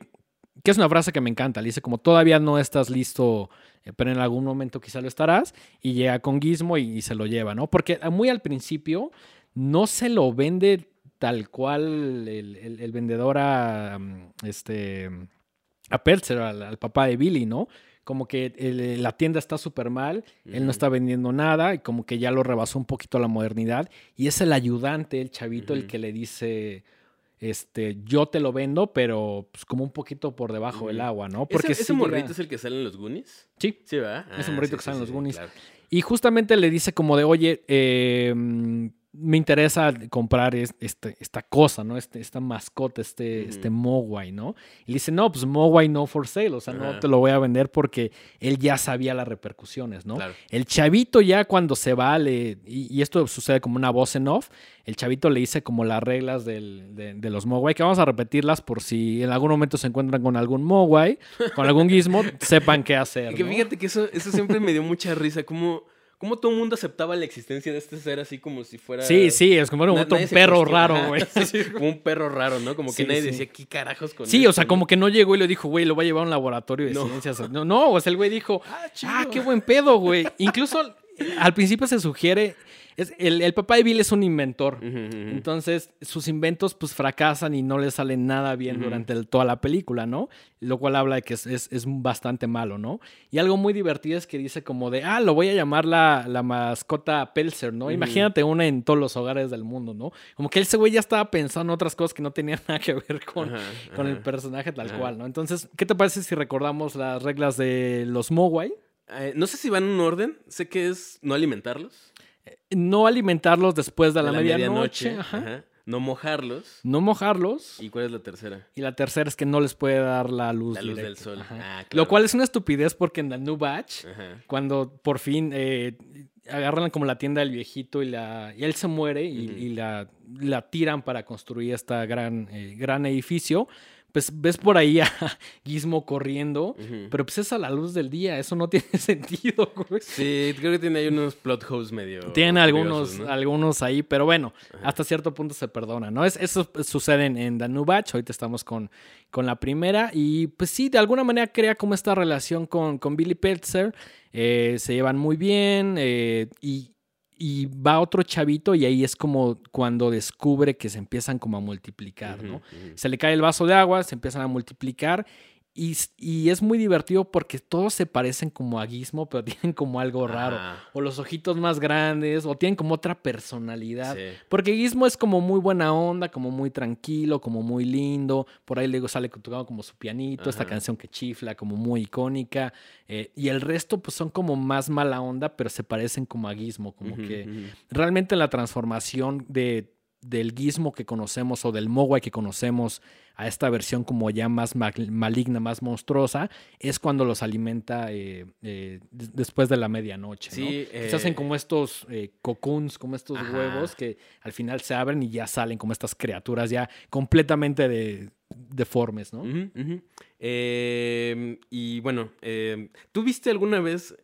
que es una frase que me encanta, le dice como, todavía no estás listo, eh, pero en algún momento quizá lo estarás, y llega con Gizmo y, y se lo lleva, ¿no? Porque muy al principio no se lo vende tal cual el, el- el vendedor a, mm, este, a Peltzer, al, al papá de Billy, ¿no? Como que el- la tienda está súper mal, él no está vendiendo nada y como que ya lo rebasó un poquito la modernidad y es el ayudante, el chavito, el que le dice, este, yo te lo vendo, pero pues, como un poquito por debajo del agua, ¿no? ¿Ese, Porque ese sí morrito llega- es el que sale en los Goonies? Sí. Sí, ¿verdad? Ese Ah, morrito sí, que sale en sí, los Goonies. claro. Y justamente le dice como de, oye, eh, mm, me interesa comprar es- este, esta cosa, ¿no? Este, esta mascota, este, Ujú. este Mogwai, ¿no? Y le dice, no, pues Mogwai no for sale, o sea, no te lo voy a vender porque él ya sabía las repercusiones, ¿no? Claro. El chavito ya cuando se va, le, y, y esto sucede como una voz en off, el chavito le dice como las reglas del- de, de los Mogwai, que vamos a repetirlas por si en algún momento se encuentran con algún Mogwai, con algún gizmo, <laughs> sepan qué hacer. Y que ¿no? fíjate que eso, eso siempre me dio mucha risa, como, como todo el mundo aceptaba la existencia de este ser así como si fuera... Sí, sí, es como un perro raro, güey. <laughs> como un perro raro, ¿no? Como que Sí, nadie sí. decía, ¿qué carajos con Sí, o sea, no?" como que no llegó y lo dijo, güey, lo va a llevar a un laboratorio de No. ciencias. No, no, o sea, el güey dijo, Ah, ah, qué buen pedo, güey. Incluso al principio se sugiere, es, el, el papá de Bill es un inventor. Entonces, sus inventos pues fracasan y no le sale nada bien durante el- toda la película, ¿no? Lo cual habla de que es, es- es bastante malo, ¿no? Y algo muy divertido es que dice como de, ah, lo voy a llamar la, la mascota Pelzer, ¿no? Imagínate una en todos los hogares del mundo, ¿no? Como que ese güey ya estaba pensando en otras cosas que no tenían <laughs> nada que ver con, con el personaje tal cual, ¿no? Entonces, ¿qué te parece si recordamos las reglas de los Mogwai? Eh, no sé si van en un orden, sé que es no alimentarlos. No alimentarlos después de la, medianoche, ajá. ajá. No mojarlos. no mojarlos. ¿Y cuál es la tercera? Y la tercera es que no les puede dar la luz, La luz directa. del sol. Ah, Lo claro. cual es una estupidez porque en The New Batch, Ajá. cuando por fin eh, agarran como la tienda del viejito y, la, y él se muere y la, la tiran para construir este gran, eh, gran edificio, pues ves por ahí a <laughs> Gizmo corriendo, pero pues es a la luz del día, eso no <laughs> tiene sentido, güey. Sí, creo que tiene ahí unos plot holes medio. Tienen algunos, algunos ahí, pero bueno, hasta cierto punto se perdona, ¿no? Es, eso sucede en, en The New Batch, ahorita estamos con, con la primera, y pues sí, de alguna manera crea como esta relación con, con Billy Peltzer, eh, se llevan muy bien, eh, y, y va otro chavito, y ahí es como cuando descubre que se empiezan como a multiplicar, ¿no? Se le cae el vaso de agua, se empiezan a multiplicar. Y, y es muy divertido porque todos se parecen como a Gizmo, pero <laughs> tienen como algo raro. Ajá. O los ojitos más grandes, o tienen como otra personalidad. Sí. Porque Gizmo es como muy buena onda, como muy tranquilo, como muy lindo. Por ahí luego sale tocando como su pianito, esta canción que chifla, como muy icónica. Eh, y el resto, pues son como más mala onda, pero se parecen como a Gizmo. Como que realmente la transformación de, del gizmo que conocemos o del mogwai que conocemos a esta versión como ya más maligna, más monstruosa, es cuando los alimenta eh, eh, después de la medianoche. ¿no? Sí, eh, Se hacen como estos eh, cocoons, como estos Ajá. huevos que al final se abren y ya salen como estas criaturas ya completamente de, deformes, ¿no? Eh, y bueno, eh, ¿tú viste alguna vez?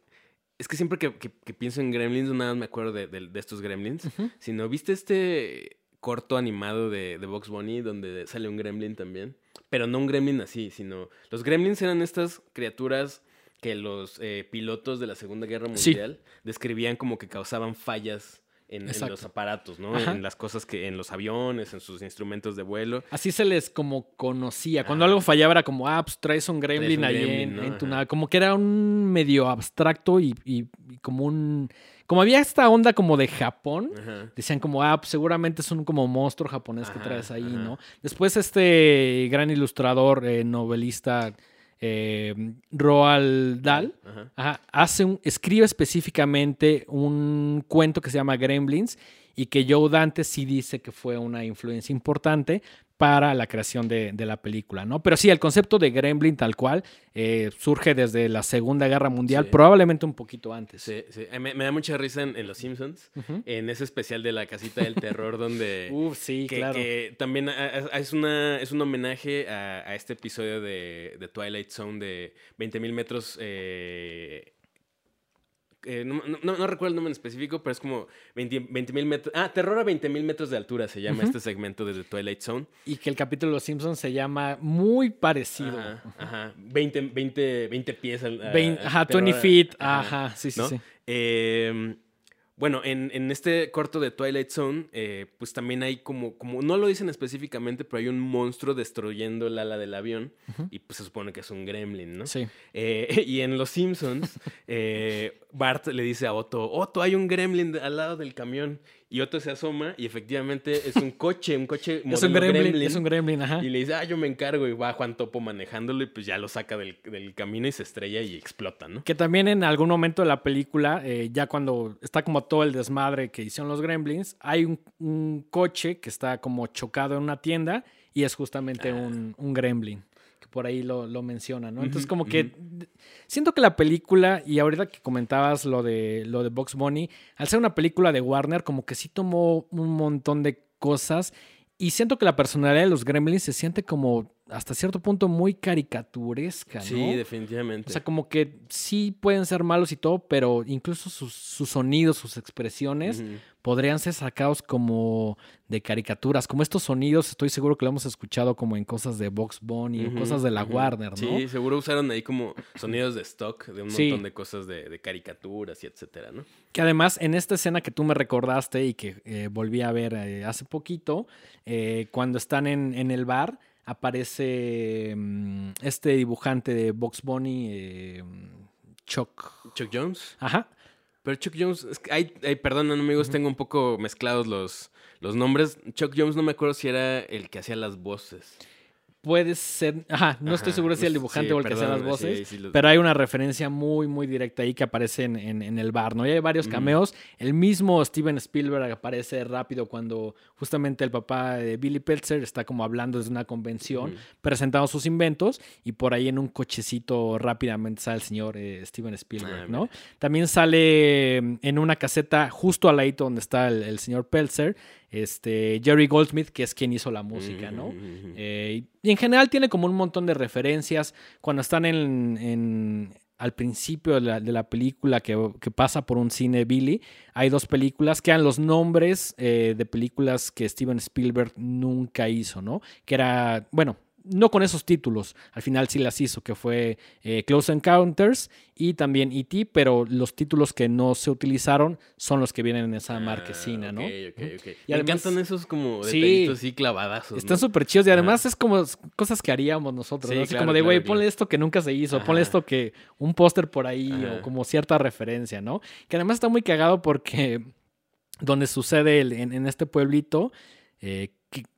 Es que siempre que, que- que pienso en Gremlins, no nada más me acuerdo de, de- de estos Gremlins, Ujú. sino ¿viste este corto animado de, de Box Bunny donde sale un Gremlin también? Pero no un Gremlin así, sino los Gremlins eran estas criaturas que los eh, pilotos de la Segunda Guerra Sí. Mundial describían como que causaban fallas en, los aparatos, ¿no? Ajá. En las cosas que, en los aviones, en sus instrumentos de vuelo. Así se les como conocía. Cuando Ah. algo fallaba era como, ah, pues traes un gremlin un ahí gremlin, en, ¿no? en tu Ajá. nave. Como que era un medio abstracto y, y- y como un... Como había esta onda como de Japón. Ajá. Decían como, ah, pues seguramente es un como monstruo japonés que traes ahí, ajá. ¿no? Después este gran ilustrador, eh, novelista, eh, Roald Dahl, Ajá. ajá, hace un, escribe específicamente un cuento que se llama Gremlins y que Joe Dante sí dice que fue una influencia importante para la creación de, de la película, ¿no? Pero sí, el concepto de Gremlin tal cual eh, surge desde la Segunda Guerra Mundial, Sí. probablemente un poquito antes. Sí, sí. Eh, Me, me da mucha risa en, en Los Simpsons, en ese especial de la casita del terror <laughs> donde... Sí, que, claro. que también es, una, es un homenaje a, a este episodio de, de Twilight Zone de 20.000 metros. eh, eh, no, no- recuerdo el nombre en específico, pero es como 20.000 metros. Ah, Terror a 20.000 metros de altura se llama este segmento de The Twilight Zone. Y que el capítulo de Los Simpsons se llama muy parecido. Ajá, ajá. 20, 20, 20 pies. al- a- ajá, terror 20 a- feet. Ajá, sí, sí, ¿no? sí. Eh, bueno, en, en este corto de Twilight Zone, eh, pues también hay como, como, no lo dicen específicamente, pero hay un monstruo destruyendo el ala del avión y pues se supone que es un gremlin, ¿no? Sí. Eh, <laughs> y en Los Simpsons, eh, Bart le dice a Otto, Otto, hay un gremlin al lado del camión. Y Otto se asoma y efectivamente es un coche, un coche <laughs> Es un modelo gremlin, es un gremlin, ajá. Y le dice, ah, yo me encargo y va Juan Topo manejándolo y pues ya lo saca del, del camino y se estrella y explota, ¿no? Que también en algún momento de la película, eh, ya cuando está como todo el desmadre que hicieron los gremlins, hay un, un coche que está como chocado en una tienda y es justamente Ah. un, un gremlin. Que por ahí lo, lo menciona, ¿no? Entonces, como que siento que la película, y ahorita que comentabas lo de lo de Box Bunny, al ser una película de Warner, como que sí tomó un montón de cosas. Y siento que la personalidad de los gremlins se siente como hasta cierto punto muy caricaturesca, ¿no? Sí, definitivamente. O sea, como que sí pueden ser malos y todo, pero incluso sus, sus sonidos, sus expresiones podrían ser sacados como de caricaturas. Como estos sonidos, estoy seguro que lo hemos escuchado como en cosas de Box Bunny o Ujú, cosas de la. Warner, ¿no? Sí, seguro usaron ahí como sonidos de stock de un Sí. montón de cosas de, de caricaturas y etcétera, ¿no? Que además, en esta escena que tú me recordaste y que eh, volví a ver eh, hace poquito, eh, cuando están en, en el bar, aparece mm, este dibujante de Box Bunny, eh, Chuck. Chuck Jones. Ajá. Pero Chuck Jones, es que hay, hay- perdón amigos, tengo un poco mezclados los, los nombres. Chuck Jones no me acuerdo si era el que hacía las voces. Puede ser. Ajá, no estoy seguro si el dibujante sí, o el que hace las voces. sí, Pero hay una referencia muy, muy directa ahí que aparece en, en- en el bar, ¿no? Y hay varios cameos. El mismo Steven Spielberg aparece rápido cuando justamente el papá de Billy Peltzer está como hablando desde una convención, presentando sus inventos, y por ahí en un cochecito rápidamente sale el señor eh, Steven Spielberg, Ah, ¿no? También sale mm, en una caseta justo al ladito donde está el, el señor Peltzer, este, Jerry Goldsmith, que es quien hizo la música, ¿no? Eh, y en general tiene como un montón de referencias. Cuando están en, en- al principio de la, de la película que, que pasa por un cine Billy, hay dos películas que eran los nombres eh, de películas que Steven Spielberg nunca hizo, ¿no? Que era, bueno, no con esos títulos, al final sí las hizo, que fue eh, Close Encounters y también E.T., pero los títulos que no se utilizaron son los que vienen en esa Ah, marquesina, ¿no? ok, ok, Ujú. ok. Y Me además- encantan esos como Sí. detallitos así clavadazos. Están ¿no? súper chidos y además es como cosas que haríamos nosotros. Sí, ¿no? Así claro, como de, güey, claro. ponle esto que nunca se hizo, ponle esto que un póster por ahí Ajá. o como cierta referencia, ¿no? Que además está muy cagado porque <laughs> donde sucede el- en, en este pueblito, eh,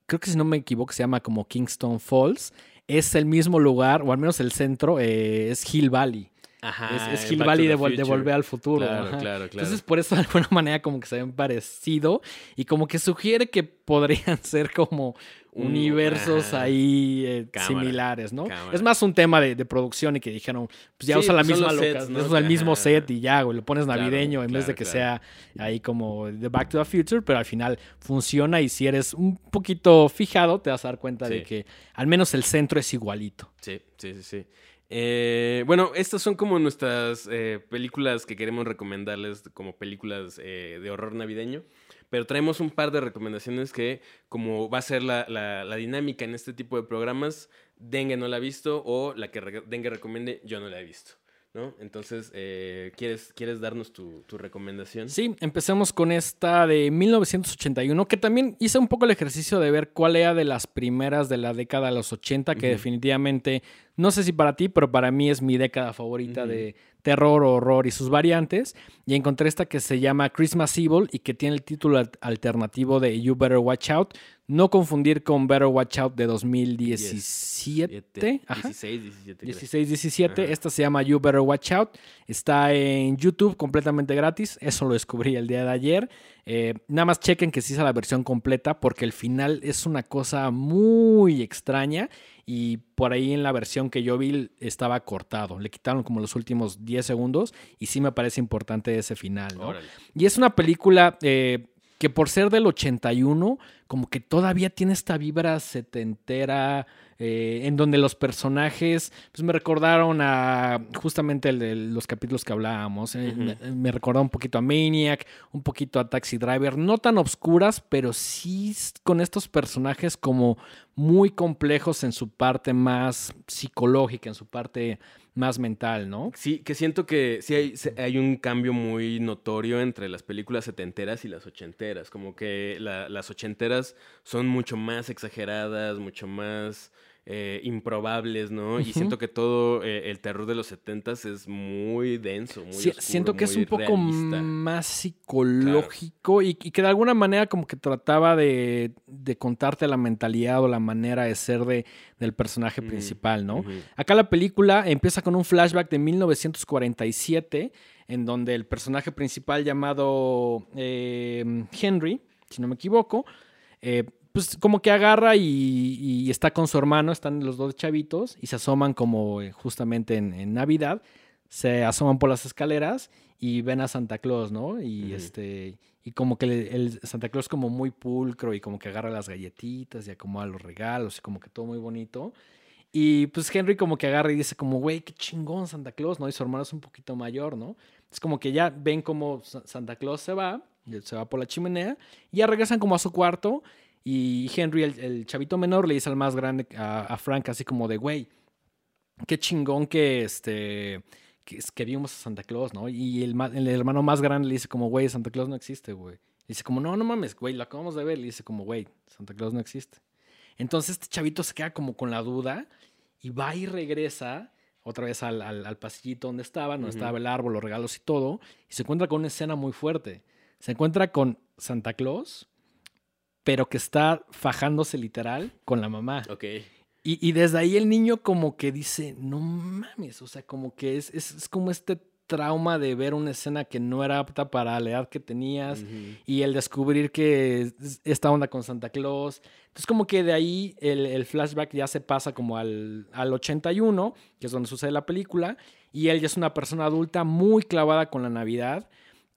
creo que si no me equivoco se llama como Kingston Falls, es el mismo lugar, o al menos el centro, eh, es Hill Valley. Ajá, es, Hill Valley de, volver al futuro. Claro, claro, claro. Entonces, por eso de alguna <laughs> manera como que se ven parecido y como que sugiere que podrían <laughs> ser como universos ajá. ahí eh, Cámara, similares, ¿no? cámara. Es más un tema de, de producción y que dijeron, pues ya Sí, usa la pues misma sets, ¿no? usa el mismo Ajá, set y ya, güey, lo pones Claro, navideño en vez de que claro. sea ahí como The Back to the Future, pero al final funciona y si eres un poquito fijado te vas a dar cuenta de que al menos el centro es igualito. Sí, sí, sí, sí. Eh, bueno, estas son como nuestras eh, películas que queremos recomendarles como películas eh, de horror navideño. Pero traemos un par de recomendaciones que, como va a ser la, la- la dinámica en este tipo de programas, Dengue no la ha visto o la que Dengue recomiende, yo no la he visto. ¿No? Entonces, eh, ¿quieres, ¿quieres darnos tu, tu recomendación? Sí, empecemos con esta de 1981, que también hice un poco el ejercicio de ver cuál era de las primeras de la década de los 80, que definitivamente, no sé si para ti, pero para mí es mi década favorita de terror, horror y sus variantes. Y encontré esta que se llama Christmas Evil y que tiene el título al- alternativo de You Better Watch Out. No confundir con Better Watch Out de 2017. Ajá. 16, 17. creo. 16, 17. Ajá. Esta se llama You Better Watch Out. Está en YouTube completamente gratis. Eso lo descubrí el día de ayer. Eh, nada más chequen que sí sea la versión completa porque el final es una cosa muy extraña y por ahí en la versión que yo vi estaba cortado. Le quitaron como los últimos 10 segundos y sí me parece importante ese final. Y es una película eh, que por ser del 81, como que todavía tiene esta vibra setentera, eh, en donde los personajes pues me recordaron a justamente el de los capítulos que hablábamos. eh, me, me recordó un poquito a Maniac, un poquito a Taxi Driver, no tan obscuras, pero sí con estos personajes como muy complejos en su parte más psicológica, en su parte más mental, ¿no? Sí, que siento que sí hay, hay un cambio muy notorio entre las películas setenteras y las ochenteras. Como que la- las ochenteras son mucho más exageradas, mucho más eh, improbables, ¿no? Y siento que todo eh, el terror de los setentas es muy denso, muy Sí, oscuro, siento que es muy un poco realista. más psicológico y, y que de alguna manera como que trataba de, de contarte la mentalidad o la manera de ser de, del personaje principal, ¿no? Acá la película empieza con un flashback de 1947 en donde el personaje principal llamado eh, Henry, si no me equivoco, eh, pues como que agarra y, y está con su hermano, están los dos chavitos y se asoman como eh, justamente en, en Navidad, se asoman por las escaleras y ven a Santa Claus, ¿no? Y este y como que el, el Santa Claus como muy pulcro y como que agarra las galletitas y acomoda los regalos y como que todo muy bonito. Y pues Henry como que agarra y dice como, güey, qué chingón Santa Claus, ¿no? Y su hermano es un poquito mayor, ¿no? Es como que ya ven como Sa- Santa Claus se va, se va por la chimenea, y ya regresan como a su cuarto, y Henry, el, el chavito menor, le dice al más grande, a, a Frank, así como de, güey, qué chingón que este... Que, vimos a Santa Claus, ¿no? Y el, ma- el hermano más grande le dice como, güey, Santa Claus no existe, güey. Le dice como, no, no mames, güey, lo acabamos de ver. Le dice como, güey, Santa Claus no existe. Entonces este chavito se queda como con la duda y va y regresa otra vez al, al- al pasillito donde estaba, donde estaba el árbol, los regalos y todo, y se encuentra con una escena muy fuerte. Se encuentra con Santa Claus, pero que está fajándose literal con la mamá. Ok. Y, y desde ahí el niño como que dice, no mames, o sea, como que es, es, es como este trauma de ver una escena que no era apta para la edad que tenías Ujú. y el descubrir que es- esta onda con Santa Claus. Entonces como que de ahí el, el flashback ya se pasa como al, al 81, que es donde sucede la película, y él ya es una persona adulta muy clavada con la Navidad,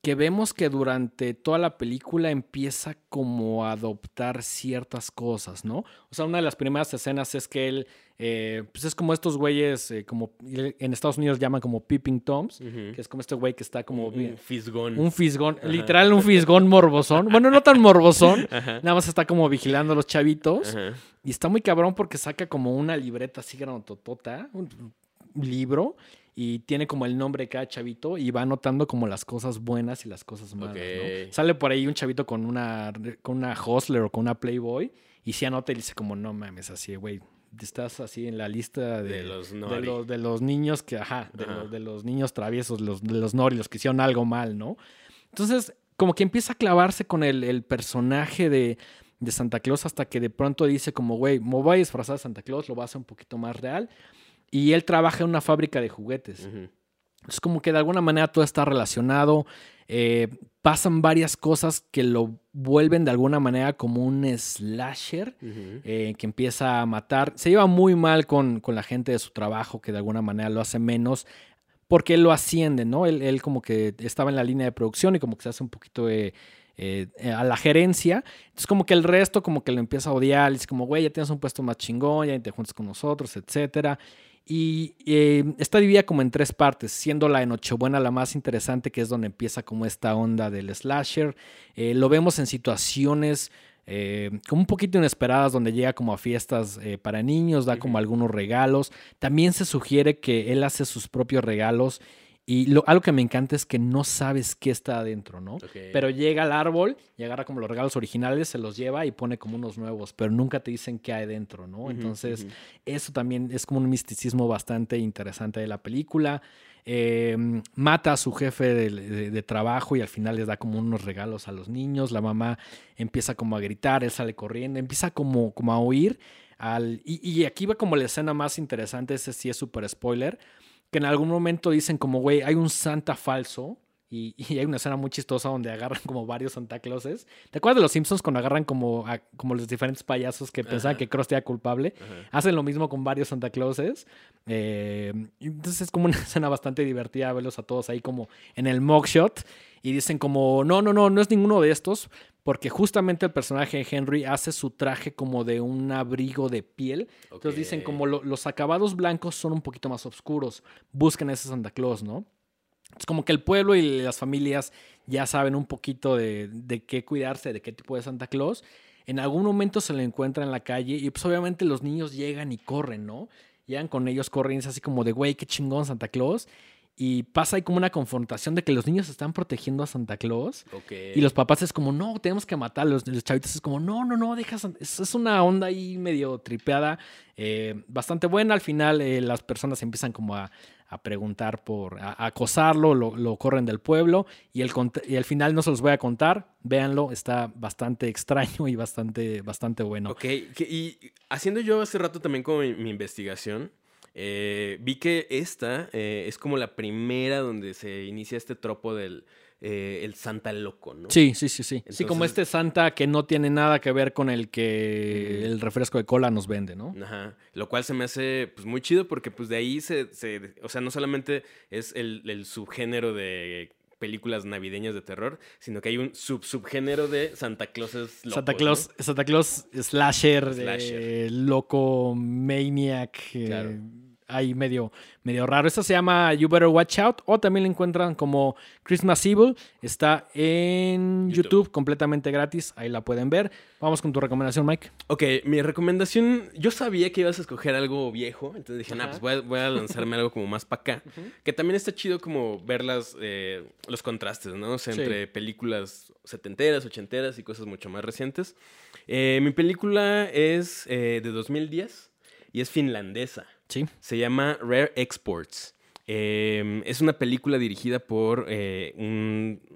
que vemos que durante toda la película empieza como a adoptar ciertas cosas, ¿no? O sea, una de las primeras escenas es que él, eh, pues es como estos güeyes, eh, como en Estados Unidos llaman como peeping toms, que es como este güey que está como... un, un fisgón. un fisgón, Ajá. literal un fisgón morbosón. Bueno, no tan morbosón, <laughs> Ajá. nada más está como vigilando a los chavitos. Ajá. Y está muy cabrón porque saca como una libreta así grandototota, un libro, y tiene como el nombre de cada chavito y va anotando como las cosas buenas y las cosas malas. Sale por ahí un chavito con una, con una Hustler o con una Playboy y si anota y dice como, no mames, así, güey, estás así en la lista de, De los de los, de los niños que, ajá, de, Ajá. los, de los niños traviesos, los, de los nori, los que hicieron algo mal, ¿no? Entonces, como que empieza a clavarse con el, el personaje de, de Santa Claus hasta que de pronto dice como, güey, me voy a disfrazar de Santa Claus, lo voy a hacer un poquito más real. Y él trabaja en una fábrica de juguetes. Es como que de alguna manera todo está relacionado. eh, pasan varias cosas que lo vuelven de alguna manera como un slasher eh, que empieza a matar. Se lleva muy mal con, con la gente de su trabajo, que de alguna manera lo hace menos, porque él lo asciende, ¿no? Él, él como que estaba en la línea de producción y como que se hace un poquito de, eh, eh, a la gerencia. Entonces como que el resto como que lo empieza a odiar, es como, güey, ya tienes un puesto más chingón, ya te juntas con nosotros, etcétera. Y eh, está dividida como en tres partes, siendo la de Nochebuena la más interesante, que es donde empieza como esta onda del slasher. Eh, lo vemos en situaciones eh, como un poquito inesperadas, donde llega como a fiestas eh, para niños, da como algunos regalos. También se sugiere que él hace sus propios regalos Y lo, algo que me encanta es que no sabes qué está adentro, ¿no? Pero llega al árbol y agarra como los regalos originales, se los lleva y pone como unos nuevos, pero nunca te dicen qué hay dentro, ¿no? Entonces, eso también es como un misticismo bastante interesante de la película. Em, mata a su jefe de, trabajo y al final les da como unos regalos a los niños. La mamá empieza como a gritar, él sale corriendo, empieza como, como a oír. Al, y, y, aquí va como la escena más interesante, ese sí es súper spoiler, que en algún momento dicen como, güey, hay un Santa falso. Y, hay una escena muy chistosa donde agarran como varios Santa Clauses. ¿Te acuerdas de los Simpsons cuando agarran como, como los diferentes payasos que pensaban que Krusty era culpable? Hacen lo mismo con varios Santa Clauses. Eh, entonces es como una <laughs> escena bastante divertida verlos a todos ahí como en el mugshot. Y dicen como, no, no, no, no es ninguno de estos, porque justamente el personaje de Henry hace su traje como de un abrigo de piel. Entonces dicen como los acabados blancos son un poquito más oscuros, busquen ese Santa Claus, ¿no? Es como que el pueblo y las familias ya saben un poquito de, de qué cuidarse, de qué tipo de Santa Claus. En algún momento se le encuentra en la calle y pues obviamente los niños llegan y corren, ¿no? Llegan con ellos, corren, es así como de, güey, qué chingón Santa Claus. Y pasa ahí como una confrontación de que los niños están protegiendo a Santa Claus. Y los papás es como, no, tenemos que matarlos. Los chavitos es como, no, no, no, deja. Es, una onda ahí medio tripeada, eh, bastante buena. Al final eh, las personas empiezan como a, preguntar por, a, acosarlo, lo, corren del pueblo. Y, el, y al final no se los voy a contar. Véanlo, está bastante extraño y bastante, bastante bueno. Ok, y haciendo yo hace rato también como mi investigación. Eh, vi que esta eh, es como la primera donde se inicia este tropo del eh, el Santa loco, ¿no? Sí, sí, sí, sí. sí, como este Santa que no tiene nada que ver con el que el refresco de cola nos vende, ¿no? Ajá. Lo cual se me hace pues muy chido porque pues de ahí se, o sea, no solamente es el, el subgénero de películas navideñas de terror, sino que hay un sub subgénero de Santa Claus Santa Claus, Santa Claus slasher, loco maniac. Claro ahí medio, medio raro. Esta se llama You Better Watch Out o también la encuentran como Christmas Evil. Está en YouTube. completamente gratis. Ahí la pueden ver. Vamos con tu recomendación, Mike. Ok, mi recomendación, yo sabía que ibas a escoger algo viejo, entonces dije, nah, pues voy a, lanzarme algo como más para acá. <laughs> Que también está chido como ver las, eh, los contrastes, ¿no? O sea, entre películas setenteras, ochenteras y cosas mucho más recientes. Eh, mi película es eh, de 2010 y es finlandesa. Se llama Rare Exports. Em, es una película dirigida por eh,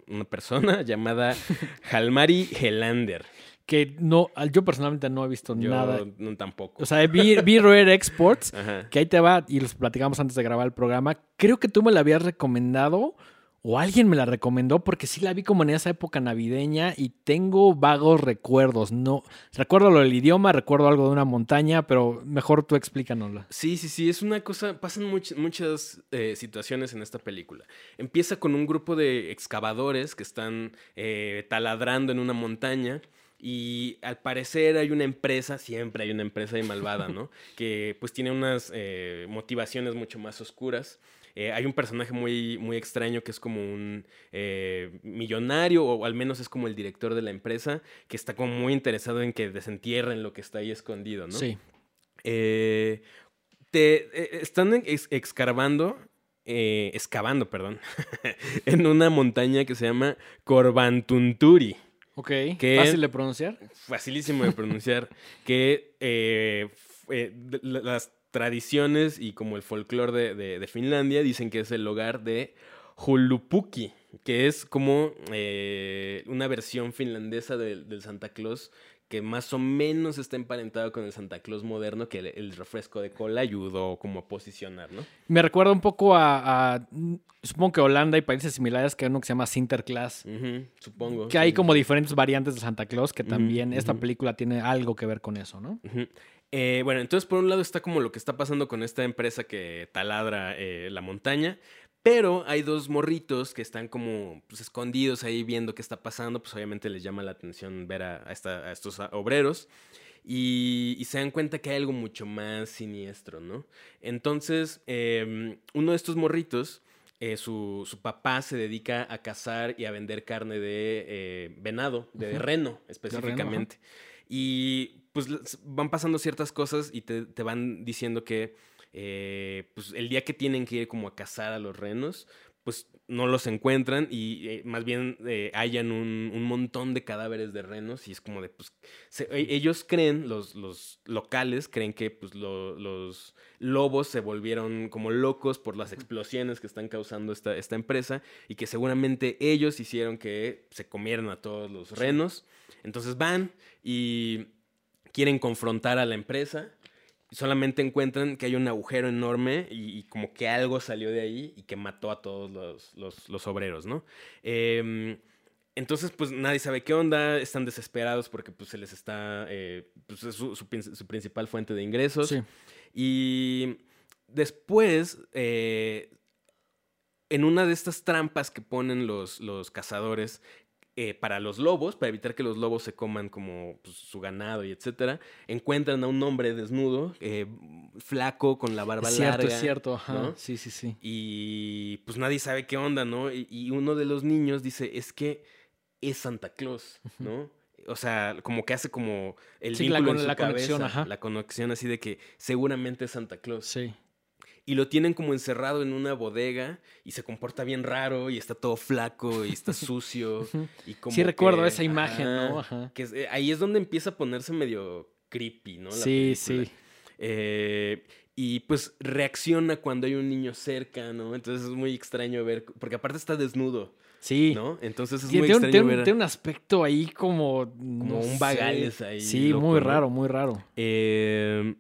una persona <laughs> llamada <laughs> Halmari Helander. Que no, yo personalmente no he visto yo nada. No, tampoco. O sea, vi, Rare Exports, <laughs> que ahí te va, y los platicamos antes de grabar el programa. Creo que tú me la habías recomendado o alguien me la recomendó porque sí la vi como en esa época navideña y tengo vagos recuerdos. No recuerdo lo del idioma, recuerdo algo de una montaña, pero mejor tú explícanosla. Sí, sí, sí, es una cosa, pasan muchas eh, situaciones en esta película. Empieza con un grupo de excavadores que están eh, taladrando en una montaña. Y al parecer hay una empresa, siempre hay una empresa de malvada, ¿no? <laughs> que pues tiene unas eh, motivaciones mucho más oscuras. Eh, hay un personaje muy, muy extraño que es como un eh, millonario, o al menos es como el director de la empresa, que está como muy interesado en que desentierren lo que está ahí escondido, ¿no? Sí. Eh, te, están excavando, excavando, perdón, <laughs> en una montaña que se llama Corbantunturi. Ok. ¿Fácil de pronunciar? Facilísimo de pronunciar. <laughs> que las tradiciones y como el folclore de, Finlandia dicen que es el hogar de Hulupuki, que es como eh, una versión finlandesa del Santa Claus que más o menos está emparentado con el Santa Claus moderno que el, refresco de cola ayudó como a posicionar, ¿no? Me recuerda un poco a, supongo que Holanda y países similares que hay uno que se llama Sinterklaas. supongo. Que hay como diferentes variantes de Santa Claus que también esta película tiene algo que ver con eso, ¿no? Eh, bueno, entonces por un lado está como lo que está pasando con esta empresa que taladra eh, la montaña, pero hay dos morritos que están como pues, escondidos ahí viendo qué está pasando, pues obviamente les llama la atención ver a, estos obreros. Y, se dan cuenta que hay algo mucho más siniestro, ¿no? Entonces, em, uno de estos morritos, eh, su, papá se dedica a cazar y a vender carne de venado, de reno específicamente. y pues van pasando ciertas cosas y te, van diciendo que eh, pues el día que tienen que ir como a cazar a los renos, pues no los encuentran y eh, más bien eh, hallan un, un montón de cadáveres de renos y es como de, pues, se- e- ellos creen, los, los locales creen que pues, lo- los lobos se volvieron como locos por las explosiones que están causando esta, esta empresa y que seguramente ellos hicieron que se comieran a todos los renos. Entonces van y quieren confrontar a la empresa solamente encuentran que hay un agujero enorme y, y como que algo salió de ahí y que mató a todos los, los- los obreros, ¿no? Em, entonces, pues nadie sabe qué onda, están desesperados porque pues se les está, eh, pues es su, su prin- su principal fuente de ingresos. Sí. Y después, eh, en una de estas trampas que ponen los, los cazadores eh, para los lobos, para evitar que los lobos se coman como pues, su ganado y etcétera, encuentran a un hombre desnudo, eh, flaco, con la barba Es cierto, larga. es cierto. Ajá. ¿no? Sí, sí, sí. Y pues nadie sabe qué onda, ¿no? Y, y uno de los niños dice, es que es Santa Claus, ¿no? O sea, como que hace como el Sí, vínculo con- en su la conexión, cabeza, ajá. la conexión así de que seguramente es Santa Claus. Sí. Y lo tienen como encerrado en una bodega y se comporta bien raro y está todo flaco y está <laughs> sucio. y como Sí, recuerdo que- esa imagen, ¿no? ajá. Que es- eh, ahí es donde empieza a ponerse medio creepy, ¿no? La Sí, película. sí. Eh, y pues reacciona cuando hay un niño cerca, ¿no? Entonces es muy extraño ver, porque aparte está desnudo, Sí. ¿no? Entonces es muy tiene extraño tiene un- ver. tiene un aspecto ahí como. Como un sé. Bagales ahí, Sí, loco, muy ¿no? raro, muy raro. Eh,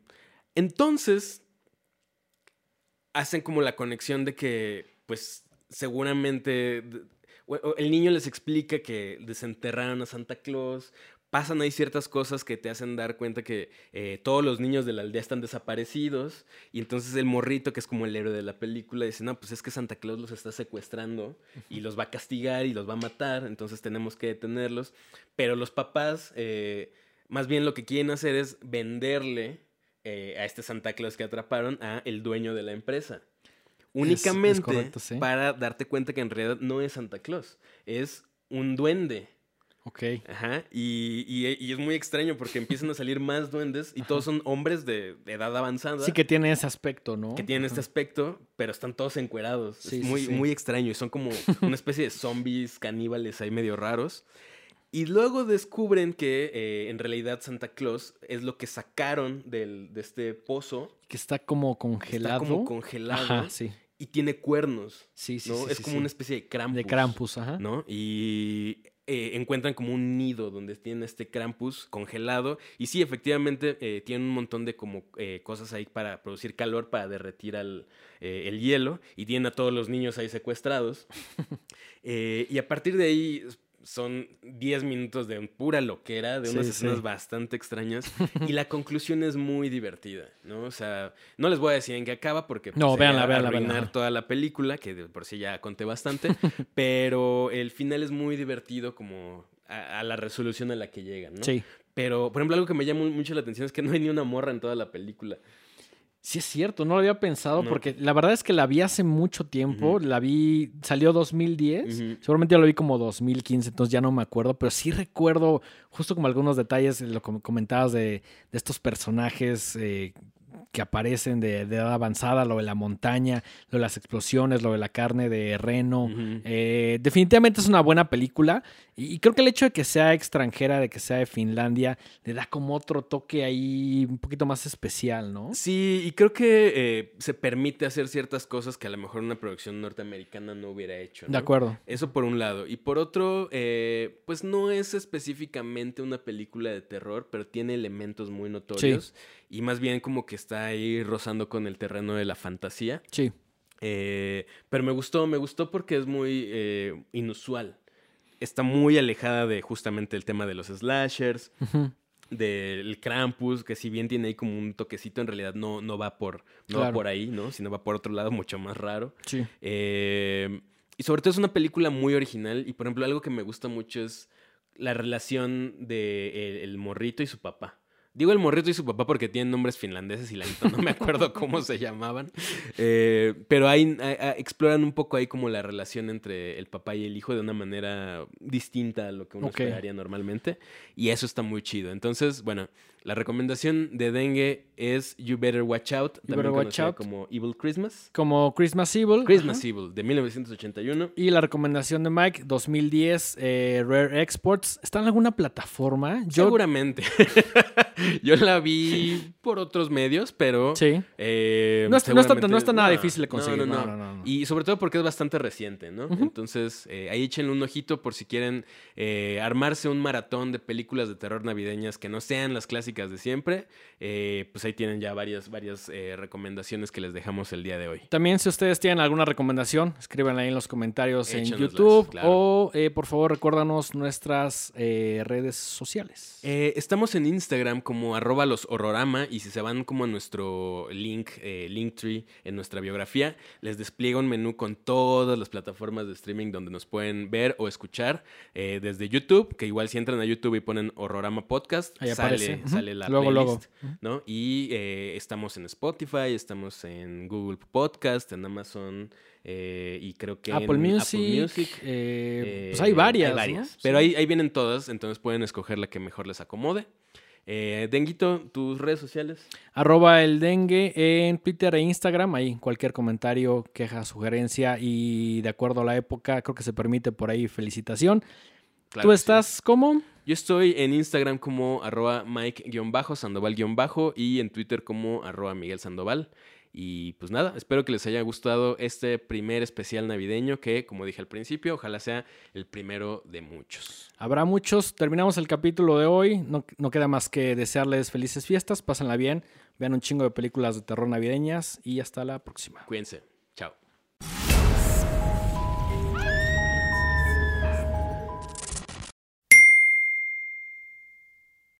entonces, hacen como la conexión de que, pues, seguramente el niño les explica que desenterraron a Santa Claus. Pasan ahí ciertas cosas que te hacen dar cuenta que eh, todos los niños de la aldea están desaparecidos. Y entonces el morrito, que es como el héroe de la película, dice: No, pues es que Santa Claus los está secuestrando y los va a castigar y los va a matar. Entonces tenemos que detenerlos. Pero los papás, eh, más bien lo que quieren hacer es venderle eh, a este Santa Claus que atraparon a el dueño de la empresa. Únicamente correcto, sí. para darte cuenta que en realidad no es Santa Claus, es un duende. Ok. Ajá. Y, y- y es muy extraño porque empiezan a salir más duendes y todos son hombres de, de edad avanzada. Sí que tiene ese aspecto, ¿no? que tienen este aspecto, pero están todos encuerados. Sí, es sí, muy, sí. muy extraño y son como una especie de zombies caníbales ahí medio raros. Y luego descubren que eh, en realidad Santa Claus es lo que sacaron del, de este pozo. Que está como Está congelado. como congelado Ajá, sí. y tiene cuernos. Sí, sí, ¿no? sí, es sí, como sí. una especie de Krampus. De Krampus, ajá. ¿no? Y eh, encuentran como un nido donde tienen este Krampus congelado. Y sí, efectivamente, eh, tienen un montón de como eh, cosas ahí para producir calor, para derretir al, el hielo. Y tienen a todos los niños ahí secuestrados. <laughs> Y a partir de ahí son 10 minutos de pura loquera, de unas Sí, escenas sí. bastante extrañas. <laughs> y la conclusión es muy divertida, ¿no? O sea, no les voy a decir en qué acaba porque No, sería véanla, véanla, arruinar véanla, toda la película, que de por sí ya conté bastante, <laughs> pero el final es muy divertido como a, a la resolución a la que llegan, ¿no? Sí. Pero, por ejemplo, algo que me llama mucho la atención es que no hay ni una morra en toda la película. Sí, es cierto, no lo había pensado No. porque la verdad es que la vi hace mucho tiempo. La vi, salió 2010. Ujú. Seguramente yo lo vi como 2015, entonces ya no me acuerdo, pero sí recuerdo justo como algunos detalles, lo que comentabas de, de estos personajes eh, que aparecen de, de edad avanzada, lo de la montaña, lo de las explosiones, lo de la carne de reno. Eh, definitivamente es una buena película y, y creo que el hecho de que sea extranjera, de que sea de Finlandia, le da como otro toque ahí un poquito más especial, ¿no? Sí, y creo que eh, se permite hacer ciertas cosas que a lo mejor una producción norteamericana no hubiera hecho. De ¿no? acuerdo. Eso por un lado. Y por otro, eh, pues no es específicamente una película de terror, pero tiene elementos muy notorios. Y más bien como que está ahí rozando con el terreno de la fantasía. Sí. Eh, pero me gustó, me gustó porque es muy eh, inusual. Está muy alejada de justamente el tema de los slashers, del Krampus, que si bien tiene ahí como un toquecito, en realidad no, no va por no va por ahí, ¿no? Sino va por otro lado mucho más raro. Sí. Eh, y sobre todo es una película muy original. Y por ejemplo, algo que me gusta mucho es la relación de el, el morrito y su papá. Digo el morrito y su papá porque tienen nombres finlandeses y la neta no me acuerdo cómo se llamaban. Eh, pero ahí a- a- exploran un poco ahí como la relación entre el papá y el hijo de una manera distinta a lo que uno esperaría normalmente. Y eso está muy chido. Entonces, bueno, la recomendación de Dengue es You Better Watch Out, también Better Watch Out. como Evil Christmas. Como Christmas Evil. Christmas Ajá. Evil, de 1981. Y la recomendación de Mike, 2010, eh, Rare Exports. ¿Está en alguna plataforma? Yo, Seguramente. <laughs> Yo la vi por otros medios, pero... Sí. eh, No está- no está- seguramente- no está nada difícil de conseguir, No, no, no, no. no, no, no. Y sobre todo porque es bastante reciente, ¿no? Entonces, eh, ahí échenle un ojito por si quieren eh, armarse un maratón de películas de terror navideñas que no sean las clásicas de siempre. Eh, pues ahí tienen ya varias, varias eh, recomendaciones que les dejamos el día de hoy. También si ustedes tienen alguna recomendación, escríbanla ahí en los comentarios en YouTube claro. o eh, por favor recuérdanos nuestras eh, redes sociales. Eh, estamos en Instagram como arroba los horrorama y si se van como a nuestro link, eh, Linktree en nuestra biografía, les despliega un menú con todas las plataformas de streaming donde nos pueden ver o escuchar eh, desde YouTube, que igual si entran a YouTube y ponen horrorama podcast, Ahí sale, aparece. Sale la Luego, luego. playlist, ¿no? Y eh, estamos en Spotify, estamos en Google Podcast, en Amazon eh, y creo que Apple en Music. Apple Music. eh, pues hay varias. ¿no? varias. Pero Sí. ahí, ahí vienen todas, entonces pueden escoger la que mejor les acomode. Eh, Denguito, tus redes sociales. Arroba el dengue en Twitter e Instagram. Ahí cualquier comentario, queja, sugerencia y de acuerdo a la época, creo que se permite por ahí felicitación. Claro ¿Tú que sí. estás cómo? Yo estoy en Instagram como arroba Mike-Sandoval- y en Twitter como arroba Miguel Sandoval. Y pues nada, espero que les haya gustado este primer especial navideño que, como dije al principio, ojalá sea el primero de muchos. Habrá muchos. Terminamos el capítulo de hoy. No, no queda más que desearles felices fiestas. Pásenla bien. Vean un chingo de películas de terror navideñas y hasta la próxima. Cuídense. Chao.